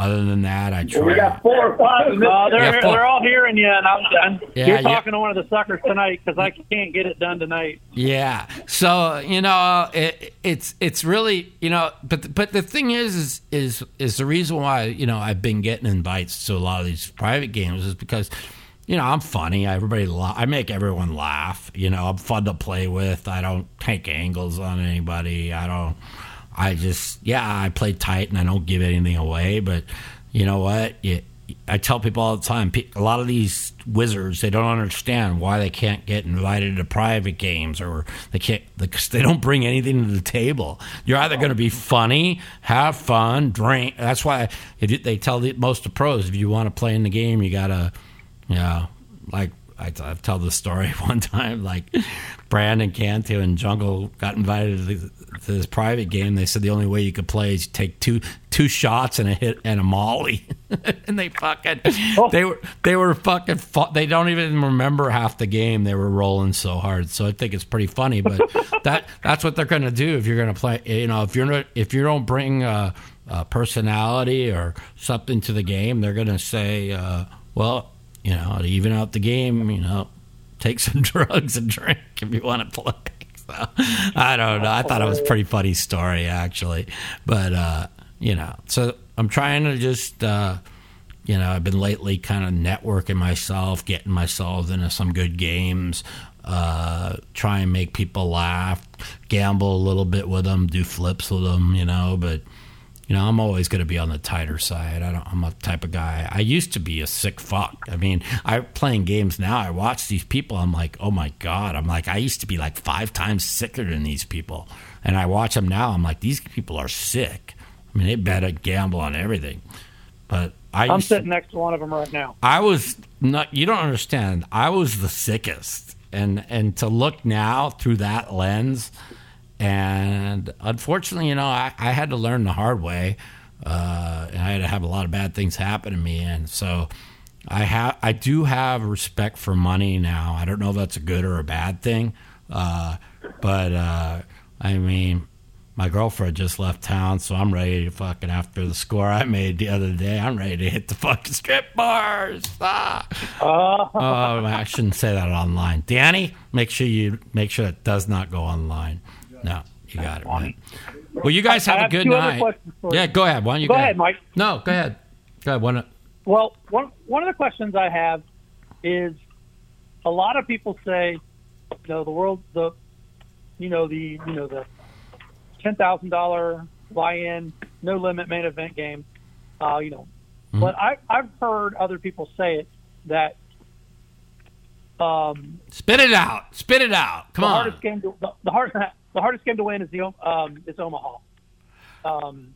other than that, I try. We got four or five. No, they're, Yeah, fuck. they're all hearing you, and I'm done. Yeah, You're yeah. talking to one of the suckers tonight because I can't get it done tonight. Yeah. So you know, it, it's it's really you know, but but the thing is, is is is the reason why you know I've been getting invites to a lot of these private games is because. You know, I'm funny. Everybody, la- I make everyone laugh. You know, I'm fun to play with. I don't take angles on anybody. I don't. I just, yeah, I play tight and I don't give anything away. But you know what? You, I tell people all the time. A lot of these wizards, they don't understand why they can't get invited to private games, or they can't because they don't bring anything to the table. You're either going to be funny, have fun, drink. That's why they tell the, most of pros if you want to play in the game, you gotta, you know, like I, I tell the story *laughs* one time, like Brandon Cantu and Jungle got invited to, the, this private game. They said the only way you could play is you take two two shots and a hit and a molly, *laughs* and they fucking they were they were fucking fu- they don't even remember half the game. They were rolling so hard. So I think it's pretty funny, but *laughs* that that's what they're gonna do if you're gonna play. You know, if you're not if you don't bring. Uh, uh, personality or something to the game, they're going to say, uh, well, you know, to even out the game, you know, take some *laughs* drugs and drink if you want to play. So, *laughs* I don't know. I thought it was a pretty funny story, actually. But, uh, you know, so I'm trying to just, uh, you know, I've been lately kind of networking myself, getting myself into some good games, uh, try and make people laugh, gamble a little bit with them, do flips with them, you know, but you know, I'm always going to be on the tighter side. I don't, I'm a type of guy. I used to be a sick fuck. I mean, I playing games now. I watch these people. I'm like, oh my god. I'm like, I used to be like five times sicker than these people, and I watch them now. I'm like, these people are sick. I mean, they better gamble on everything. But I I'm used to- sitting next to one of them right now. I was not. You don't understand. I was the sickest, and and to look now through that lens, and unfortunately, you know, I, I had to learn the hard way. Uh, and I had to have a lot of bad things happen to me, and so I have. I do have respect for money now. I don't know if that's a good or a bad thing, uh, but uh, I mean. My girlfriend just left town, so I'm ready to fucking after the score I made the other day. I'm ready to hit the fucking strip bars. Ah. Oh, I shouldn't say that online. Danny, make sure you make sure it does not go online. No, you got it, man. Well, you guys I have a good night. questions for you. Yeah, go ahead. Why don't you Go ahead, Mike. No, go ahead. Go ahead. One. Well, one one of the questions I have is a lot of people say, you know, the world, the, you know, the you know the ten thousand dollar buy-in, no limit main event game, uh, you know, Mm-hmm. but I I've heard other people say it that um, Spit it out. Spit it out. Come on. the on. hardest game to the, the hardest the hardest game to win is the um is Omaha. Um,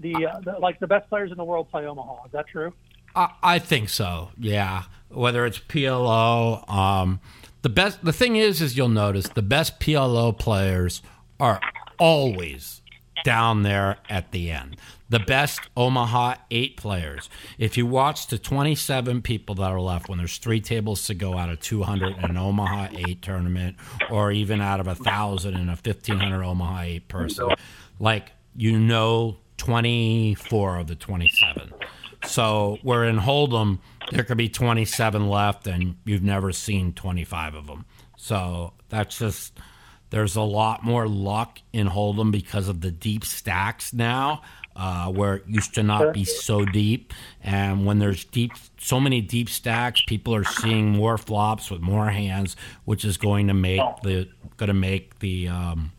the, uh, the like the best players in the world play Omaha. Is that true? I, I think so. Yeah. Whether it's PLO, um, the best. The thing is, is you'll notice the best PLO players are always down there at the end. The best Omaha eight players. If you watch the 27 people that are left, when there's three tables to go out of 200 in an Omaha eight tournament, or even out of a thousand in a 1500 Omaha eight person, like you know, 24 of the 27. So where in Hold'em there could be 27 left, and you've never seen 25 of them. So that's just there's a lot more luck in Hold'em because of the deep stacks now, uh, where it used to not be so deep. And when there's deep, so many deep stacks, people are seeing more flops with more hands, which is going to make the going to make the um,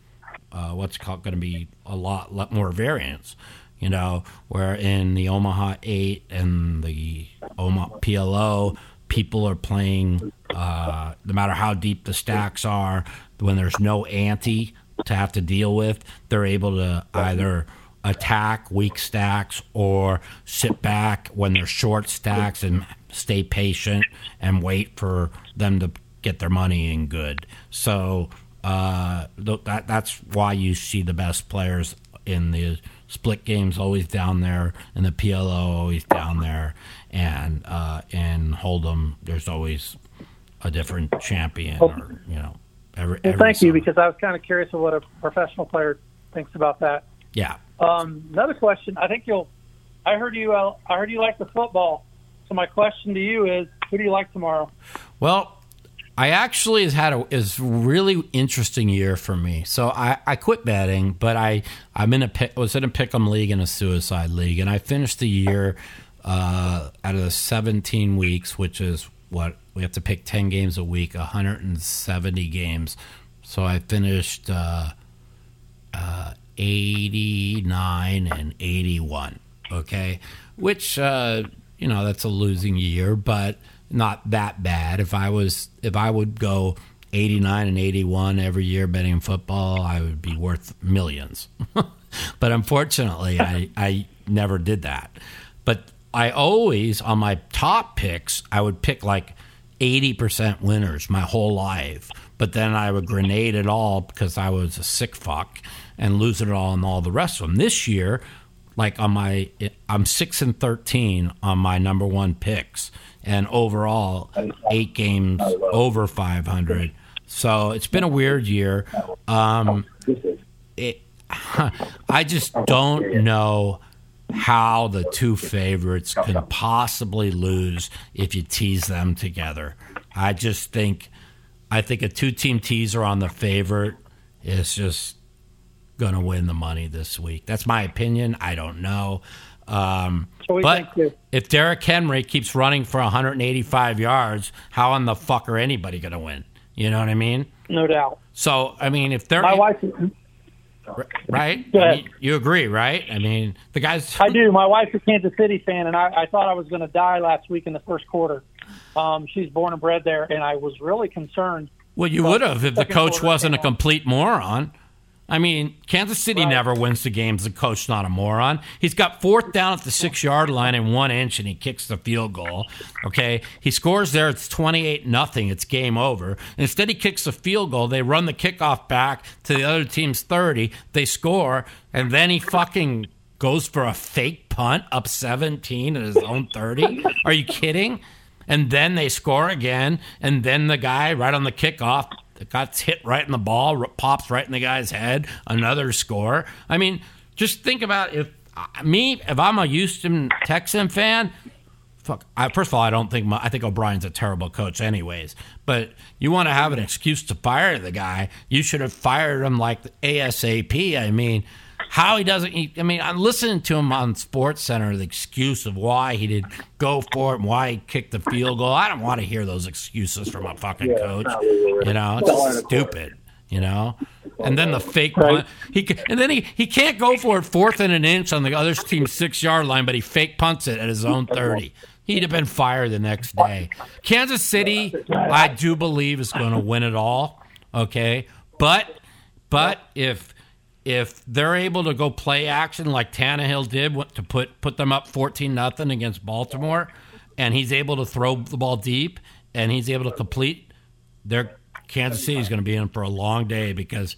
uh, what's called going to be a lot, lot more variance. You know, where in the Omaha Eight and the Omaha PLO, people are playing. Uh, no matter how deep the stacks are, when there's no ante to have to deal with, they're able to either attack weak stacks or sit back when they're short stacks and stay patient and wait for them to get their money in good. So uh, that that's why you see the best players in the split games always down there, and the PLO always down there, and uh, in Hold'em there's always a different champion, or you know, every. Well, every thank you because I was kind of curious of what a professional player thinks about that. yeah, Um, another question. I think you'll I heard you. Uh, I heard you like the football. So my question to you is, who do you like tomorrow? Well, I actually has had a is really interesting year for me. So I, I quit betting, but I I'm in a pick, was in a pick'em league and a suicide league, and I finished the year uh, out of the 17 weeks, which is what we have to pick 10 games a week, 170 games. So I finished uh, uh, 89 and 81. Okay, which uh, you know that's a losing year, but not that bad. If I was, if I would go 89 and 81 every year betting football, I would be worth millions. *laughs* but unfortunately, I, I never did that. But I always, on my top picks, I would pick like 80% winners my whole life. But then I would grenade it all because I was a sick fuck and lose it all and all the rest of them. This year, like on my, I'm 6 and 13 on my number one picks and overall eight games over 500. So it's been a weird year. Um, it, *laughs* I just don't know how the two favorites can possibly lose if you tease them together. I just think, I think a two-team teaser on the favorite is just going to win the money this week. That's my opinion. I don't know. Um, but if Derrick Henry keeps running for 185 yards, how in the fuck are anybody going to win? You know what I mean? No doubt. So, I mean, if they're My wife. Right, ahead. You, you agree, right? I mean, the guys. I do. My wife's a Kansas City fan, and I, I thought I was going to die last week in the first quarter. Um, she's born and bred there, and I was really concerned. Well, you would have if the coach wasn't a complete moron. I mean, Kansas City Right. never wins the games. The coach's not a moron. He's got fourth down at the six yard line in one inch, and he kicks the field goal. Okay, he scores there. It's twenty eight nothing. It's game over. Instead, he kicks the field goal. They run the kickoff back to the other team's thirty. They score, and then he fucking goes for a fake punt up seventeen at his own thirty. Are you kidding? and then they score again, and then the guy right on the kickoff that got hit right in the ball pops right in the guy's head, another score. I mean, just think about if uh, me, if I'm a Houston Texan fan. Fuck. I, first of all, I don't think my, I think O'Brien's a terrible coach, anyways. But you want to have an excuse to fire the guy, you should have fired him like ASAP. I mean, how he doesn't. He, I mean, I'm listening to him on Sports Center. The excuse of why he didn't go for it and why he kicked the field goal. I don't want to hear those excuses from a fucking coach. You know, it's stupid. You know, and then the fake punt. He and then he he can't go for it fourth and an inch on the other team's six yard line, but he fake punts it at his own thirty. He'd have been fired the next day. Kansas City, I do believe, is going to win it all. Okay, but but if if they're able to go play action like Tannehill did to put put them up fourteen nothing against Baltimore, and he's able to throw the ball deep and he's able to complete, their Kansas City is going to be in for a long day because.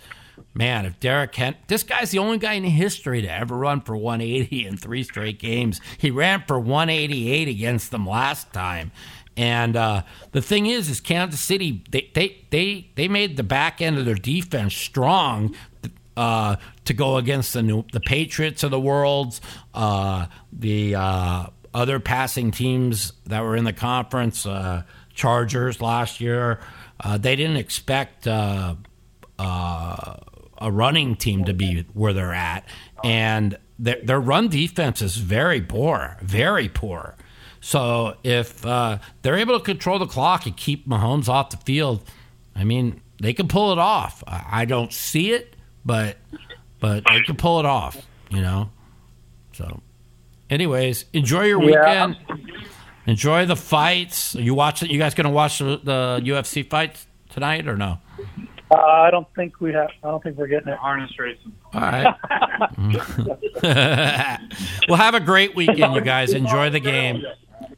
Man, if Derek Kent, this guy's the only guy in history to ever run for 180 in three straight games. He ran for 188 against them last time. And uh, the thing is, is Kansas City they, they they they made the back end of their defense strong uh, to go against the new, the Patriots of the world, uh, the uh, other passing teams that were in the conference, uh, Chargers last year. Uh, they didn't expect uh, a running team to be where they're at, and their, their run defense is very poor, very poor. So if they're able to control the clock and keep Mahomes off the field, I mean, they can pull it off. I don't see it, but but I can pull it off. You know. So, anyways, enjoy your Yeah. weekend. Enjoy the fights. Are you watching? You guys gonna watch the, the UFC fights tonight or no? Uh, I don't think we have. I don't think we're getting it. Harness racing. All right. *laughs* well, have a great weekend, you guys. Enjoy the game,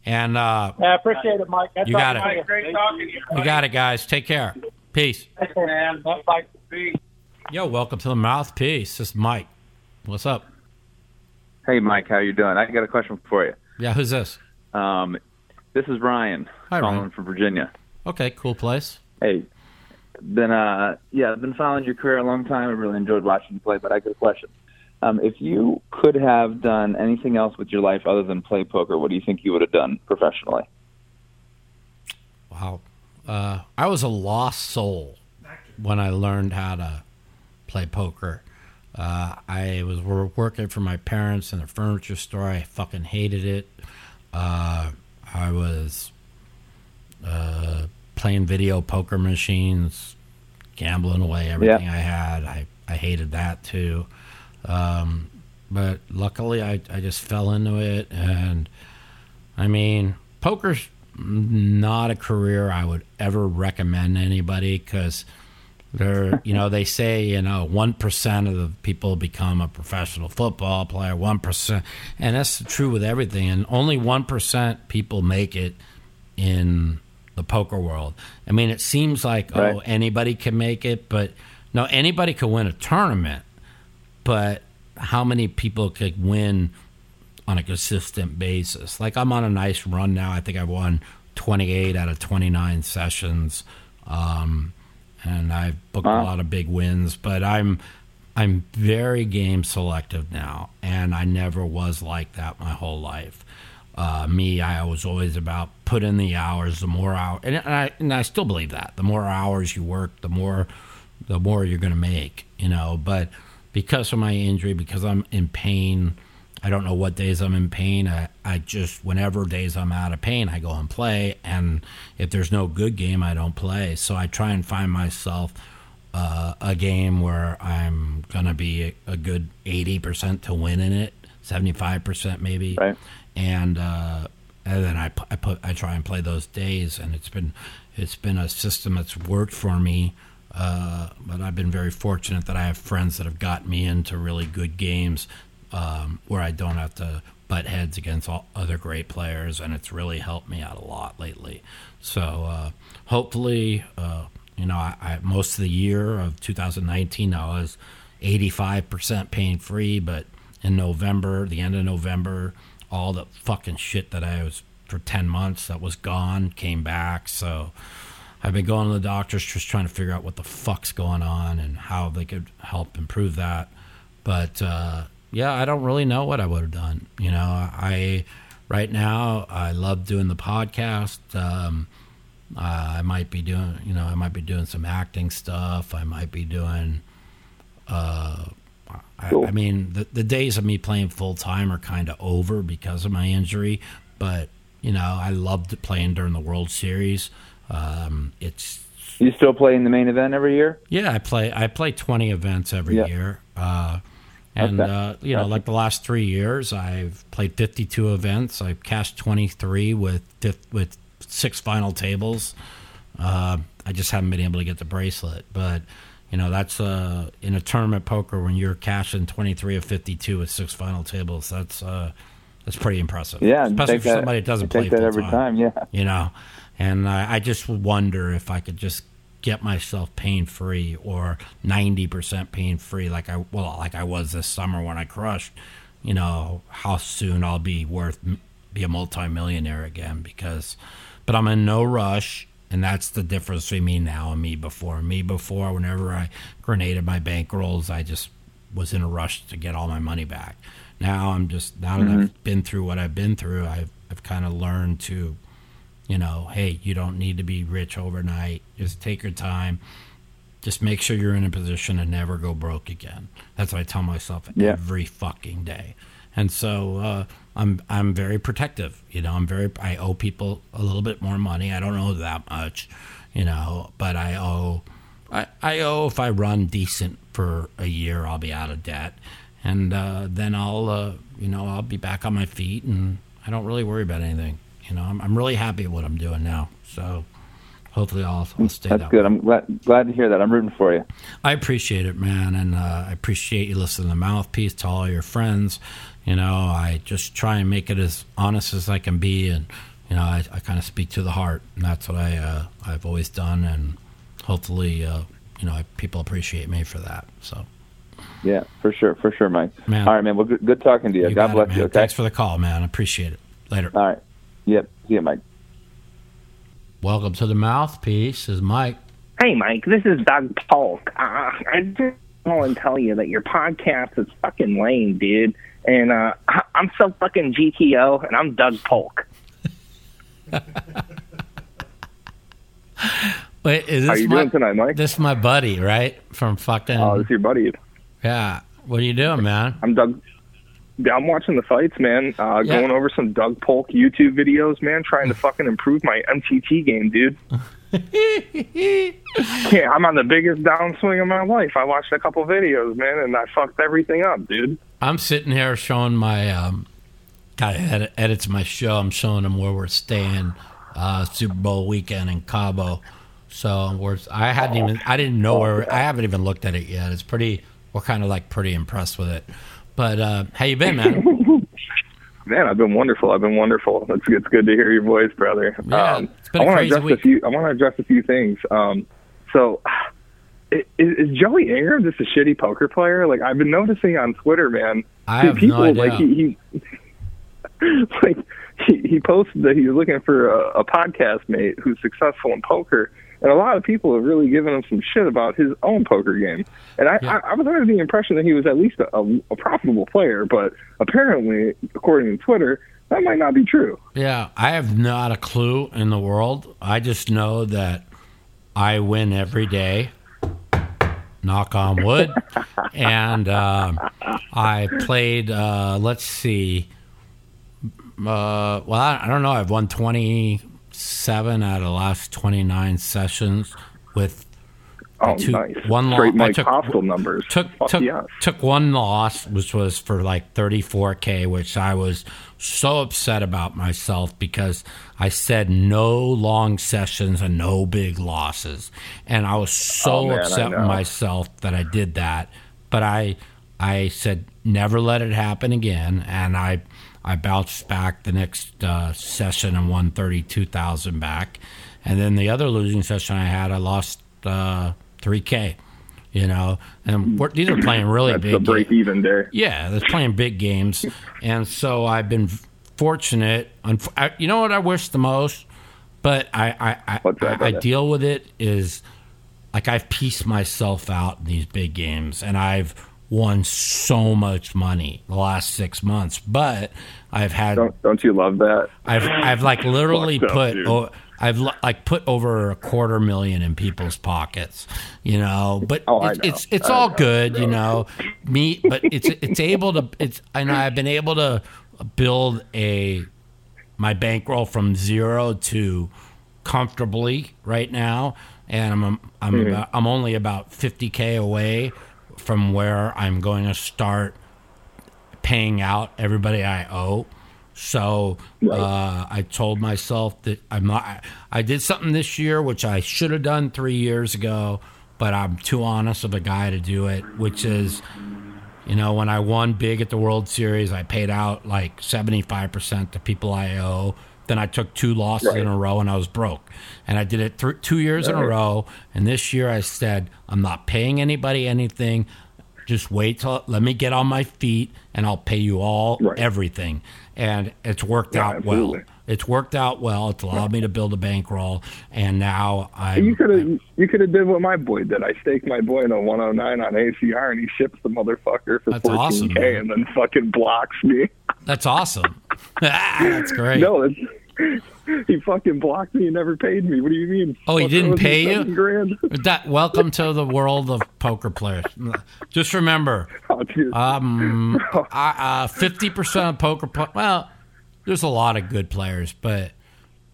and uh, I appreciate it, Mike. That's You got all. it. Great talking to you. you got it, guys. Take care. Peace. Thanks, man. Bye. Yo, welcome to the mouthpiece. This is Mike. What's up? Hey, Mike, how you doing? I got a question for you. Yeah, who's this? Um, this is Ryan Hi, calling Ryan. from Virginia. Okay, cool place. Hey, been uh, yeah, I've been following your career a long time. I really enjoyed watching you play, but I got a question. Um, if you could have done anything else with your life other than play poker, what do you think you would have done professionally? Wow. Uh, I was a lost soul when I learned how to play poker. Uh, I was working for my parents in a furniture store. I fucking hated it. Uh, I was uh, playing video poker machines, gambling away everything I had. I, I hated that too. Um, but luckily, I, I just fell into it. And I mean, poker's not a career I would ever recommend anybody because they're, you know, they say, you know, 1% of the people become a professional football player, 1%. And that's true with everything. And only 1% people make it in the poker world. I mean, it seems like, Right. oh, anybody can make it, but no, anybody could win a tournament, but how many people could win on a consistent basis? Like, I'm on a nice run now. I think I've won 28 out of 29 sessions. Um, and I've booked a lot of big wins, but I'm I'm very game selective now, and I never was like that my whole life. Uh, me, I was always about put in the hours. The more hours, and I and I still believe that the more hours you work, the more the more you're going to make. You know, but because of my injury, because I'm in pain, I don't know what days I'm in pain. I, I just whenever days I'm out of pain, I go and play. And if there's no good game, I don't play. So I try and find myself uh, a game where I'm gonna be a, a good eighty percent to win in it, seventy five percent maybe, Right. and uh, and then I, I put I try and play those days, and it's been it's been a system that's worked for me. Uh, but I've been very fortunate that I have friends that have gotten me into really good games um, where I don't have to butt heads against all other great players, and it's really helped me out a lot lately. So uh, hopefully, uh, you know, I, I, most of the year of 2019, I was 85% pain free, but in November, the end of November, all the fucking shit that I was for 10 months that was gone came back. So I've been going to the doctors just trying to figure out what the fuck's going on and how they could help improve that. But uh, yeah, I don't really know what I would have done. You know, I right now I love doing the podcast. Um, uh, I might be doing, you know, I might be doing some acting stuff. I might be doing. Uh, I, I mean, the the days of me playing full time are kind of over because of my injury. But you know, I loved playing during the World Series. Um, it's You still play in the main event every year? yeah, I play. I play twenty events every Yeah. year, uh, and Okay. uh, you know, like the last three years, I've played fifty-two events. I've cashed twenty-three with with six final tables. Uh, I just haven't been able to get the bracelet, but you know, that's uh, in a tournament poker when you're cashing twenty-three of fifty-two with six final tables. That's uh, that's pretty impressive. Yeah, especially for that- somebody that doesn't play that every full-time time. Yeah. you know and I, I just wonder if i could just get myself pain free or 90% pain free like i well like i was this summer when i crushed you know how soon i'll be worth be a multimillionaire again because but i'm in no rush and that's the difference between me now and me before. Me before whenever i grenaded my bankrolls i just was in a rush to get all my money back. Now i'm just now that mm-hmm. i've been through what i've been through i've, I've kind of learned to you know, hey, you don't need to be rich overnight. Just take your time. Just make sure you're in a position to never go broke again. That's what I tell myself Yeah. every fucking day. And so uh, I'm I'm very protective. You know, I'm very I owe people a little bit more money. I don't owe that much, you know, but I owe I, I owe if I run decent for a year, I'll be out of debt, and uh, then I'll uh, you know I'll be back on my feet, and I don't really worry about anything. You know, I'm, I'm really happy with what I'm doing now. So hopefully I'll, I'll stay That's that good. way. I'm glad glad to hear that. I'm rooting for you. I appreciate it, man, and uh, I appreciate you listening to the Mouthpiece to all your friends. You know, I just try and make it as honest as I can be, and you know, I, I kind of speak to the heart, and that's what I uh, I've always done, and hopefully, uh, you know, people appreciate me for that. So, Yeah, for sure, for sure, Mike. Man. All right, man. Well, good, good talking to you. you God bless it, you. Okay. Thanks for the call, man. I appreciate it. Later. All right. Yep. See you, Mike. Welcome to the Mouthpiece. Is Mike. Hey, Mike, this is Doug Polk. Uh, I just call and tell you that your podcast is fucking lame, dude. And uh, I- I'm so fucking GTO, and I'm Doug Polk. *laughs* Wait, is this How you my, doing tonight, Mike? This is my buddy, right? From fucking. Oh, this is your buddy. yeah. What are you doing, man? I'm Doug. I'm watching the fights, man. Uh, Yeah. Going over some Doug Polk YouTube videos, man. Trying to fucking improve my MTT game, dude. *laughs* yeah, I'm on the biggest downswing of my life. I watched a couple videos, man, and I fucked everything up, dude. I'm sitting here showing my um, guy edit, edits my show. I'm showing him where we're staying uh, Super Bowl weekend in Cabo. So we're I hadn't even I didn't know where I haven't even looked at it yet. It's pretty. We're kind of like pretty impressed with it. But uh, how you been, man? *laughs* Man, I've been wonderful. I've been wonderful. It's, it's good to hear your voice, brother. Yeah, um, it's been a I want to address week. a few. I want to address a few things. Um, so, *sighs* is, is Joey Ingram just a shitty poker player? Like I've been noticing on Twitter, man. I have no people idea. *laughs* like he, he like he, he posted that he was looking for a, a podcast mate who's successful in poker, and a lot of people have really given him some shit about his own poker game. And I, Yeah. I, I was under the impression that he was at least a, a, a profitable player, but apparently, according to Twitter, that might not be true. Yeah, I have not a clue in the world. I just know that I win every day. Knock on wood. *laughs* and um I played. Uh, let's see. Uh, well, I, I don't know. I've won twenty seven out of the last twenty nine sessions with Oh, two- nice. one Straight I Mike took- Hostile numbers. took took yes. took one loss, which was for like 34k, which I was so upset about myself because I said no long sessions and no big losses, and I was so Oh, man, upset with myself that I did that. But I I said never let it happen again, and I I bounced back the next uh, session and won 32,000 back, and then the other losing session I had, I lost uh, 3k. You know, and we're, these are playing really That's big. the break games. even there. Yeah, they're playing big games, and so I've been fortunate. You know what I wish the most, but I I, I, I, I deal with it is like I've pieced myself out in these big games, and I've won so much money the last six months. But I've had Don't don't you love that? I've I've like *laughs* literally up, put oh, I've like put over a quarter million in people's pockets, you know. But Oh, it's know. it's it's I all know. good, you know. Me, but it's it's able to it's and I've been able to build a my bankroll from zero to comfortably right now, and I'm I'm Mm-hmm. about, I'm only about fifty k away from where I'm going to start paying out everybody I owe. So uh, I told myself that I'm not. I, I did something this year which I should have done three years ago, but I'm too honest of a guy to do it. Which is, you know, when I won big at the World Series, I paid out like 75 percent to people I owe. Then I took two losses Right. in a row and I was broke. And I did it th- two years in a row. And this year I said I'm not paying anybody anything. Just wait till let me get on my feet and I'll pay you all Right. everything. And it's worked Yeah, out well. It's worked out well. It's allowed me to build a bankroll, and now I. You could have you could have did what my boy did. I staked my boy in a 109 on ACR, and he ships the motherfucker for 14k, awesome, and then fucking blocks me. That's awesome. *laughs* That's great. No, it's, *laughs* he fucking blocked me and never paid me. What do you mean? Oh, he Fuck, didn't pay you? Grand. That welcome to the world of poker players. Just remember, *laughs* Oh, um, fifty percent of poker. Pl- well, there's a lot of good players, but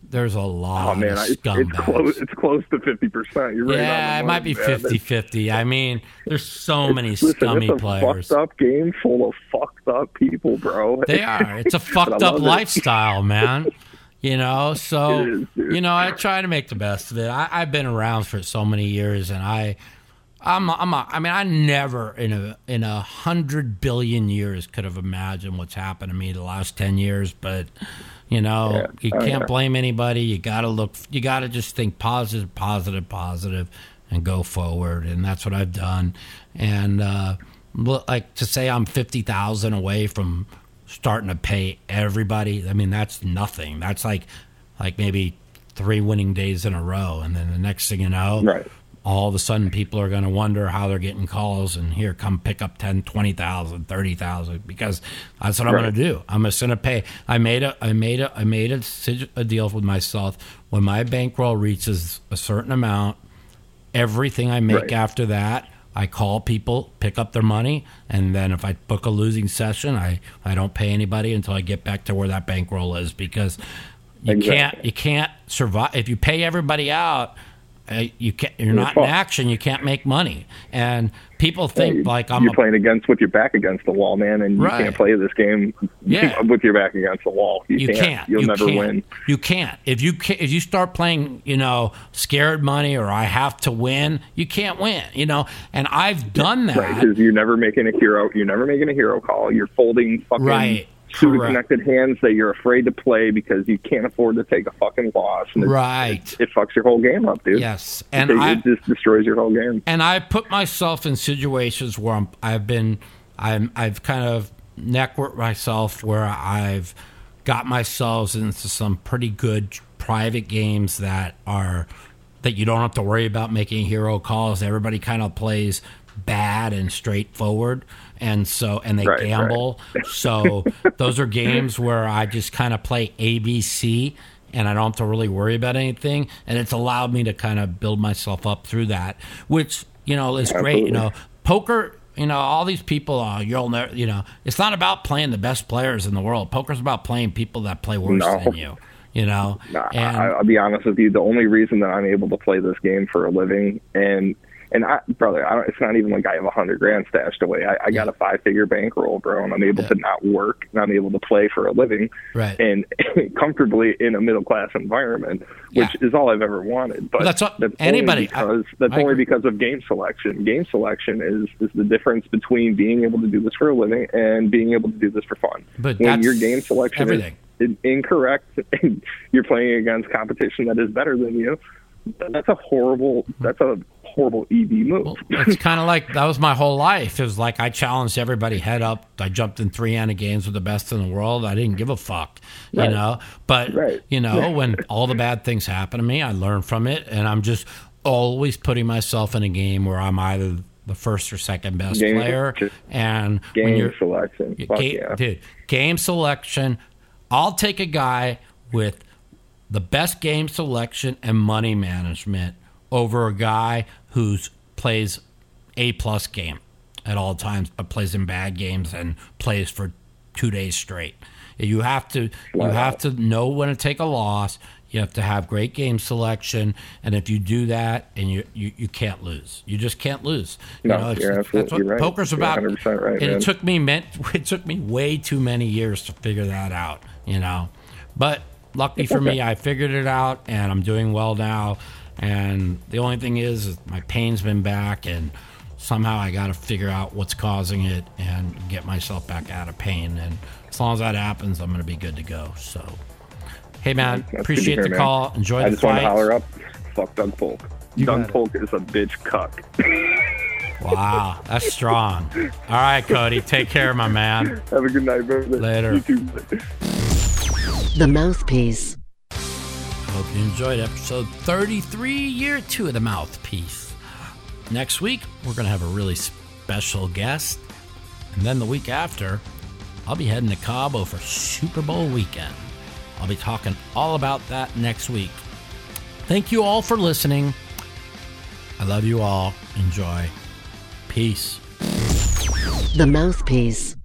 there's a lot oh man, of it's, scumbags. it's close. It's close to 50 percent. You're right. yeah, it might be money, 50-50. I mean, there's so many Listen, scummy it's a players. fucked up game full of fucked up people, bro. They are. It's a *laughs* fucked up it. lifestyle, man. You know, *laughs* so is, you know, I try to make the best of it. I, I've been around for so many years, and I, I'm, I'm, a, I mean, I never in a in a hundred billion years could have imagined what's happened to me the last ten years. But you know, Yeah. you Oh, can't yeah. blame anybody. You got to look. You got to just think positive, positive, positive, and go forward. And that's what I've done. And uh, like to say I'm fifty thousand away from starting to pay everybody. I mean, that's nothing. That's like like maybe three winning days in a row, and then the next thing you know, Right. All of a sudden people are going to wonder how they're getting calls and here come pick up 10 20,000 30,000 because that's what I'm Right. going to do I'm just going to pay I made a I made a I made a, a deal with myself when my bankroll reaches a certain amount everything I make Right. after that I call people pick up their money and then if I book a losing session I I don't pay anybody until I get back to where that bankroll is because you Exactly. can't you can't survive if you pay everybody out uh, you can't you're not in action you can't make money and people think You- like I'm you're a, playing against with your back against the wall, man, and you Right. can't play this game Yeah. *laughs* with your back against the wall. You, you can't. can't. You'll you never can't. win. You can't. If you ca if you start playing, you know, scared money or I have to win, you can't win. You know, and I've done that. Right, because you're never making a hero. You're never making a hero call. You're folding fucking Right, correct. connected hands that you're afraid to play because you can't afford to take a fucking loss. And it, Right. it fucks your whole game up, dude. Yes, It, and I it just destroys your whole game. and I put myself in situations where I'm, I've been, I'm, I've kind of networked myself where I've got myself into some pretty good private games that are that you don't have to worry about making hero calls. Everybody kind of plays bad and straightforward, and so and they Right, gamble. so *laughs* those are games where I just kind of play ABC and I don't have to really worry about anything. And it's allowed me to kind of build myself up through that, which, you know, is great. You know, poker, you know, all these people, uh, you'll never, you know, it's not about playing the best players in the world. Poker's about playing people that play worse No. than you, you know? Nah, and I, I'll be honest with you. The only reason that I'm able to play this game for a living, and and I, brother, I don't, it's not even like I have a hundred grand stashed away. I, I got a five figure bankroll, bro, and I'm able to not work, and I'm able to play for a living, Right. and *laughs* comfortably in a middle class environment, which Yeah. is all I've ever wanted. But Well, that's what- only anybody- I- because that's I only agree. because of game selection. Game selection is is the difference between being able to do this for a living and being able to do this for fun. But when that's your game selection is everything. in- incorrect *laughs* and you're playing against competition that is better than you that's a horrible that's a horrible EV move Well, it's *laughs* kind of like that was my whole life. It was like I challenged everybody head up. I jumped in three Anna games with the best in the world. I didn't give a fuck, you know. But Right. you know, when *laughs* all the bad things happen to me, I learn from it, and I'm just always putting myself in a game where I'm either the first or second best Game- player. And when game you're selection game, yeah. dude, game selection. I'll take a guy with the best game selection and money management over a guy who's plays a plus game at all times, but plays in bad games and plays for two days straight. You have to you have to know when to take a loss. You have to have great game selection, and if you do that, and you you, you can't lose. You just can't lose. You No, know, it's- you're that's what right. poker's about. 100% right, and man. it took me meant *laughs* it took me way too many years to figure that out. You know, but lucky for me, I figured it out, and I'm doing well now. And the only thing is, is my pain's been back, and somehow I got to figure out what's causing it and get myself back out of pain. And as long as that happens, I'm going to be good to go. So, hey man, That's appreciate hear, the man. call. Enjoy i the just want to holler up fuck doug polk You doug polk is a bitch cuck Wow, that's strong. All right, Cody, take care, my man. have a good night brother Later. The Mouthpiece. I hope you enjoyed episode 33, year two of The Mouthpiece. Next week, we're going to have a really special guest. And then the week after, I'll be heading to Cabo for Super Bowl weekend. I'll be talking all about that next week. Thank you all for listening. I love you all. Enjoy. Peace. The Mouthpiece.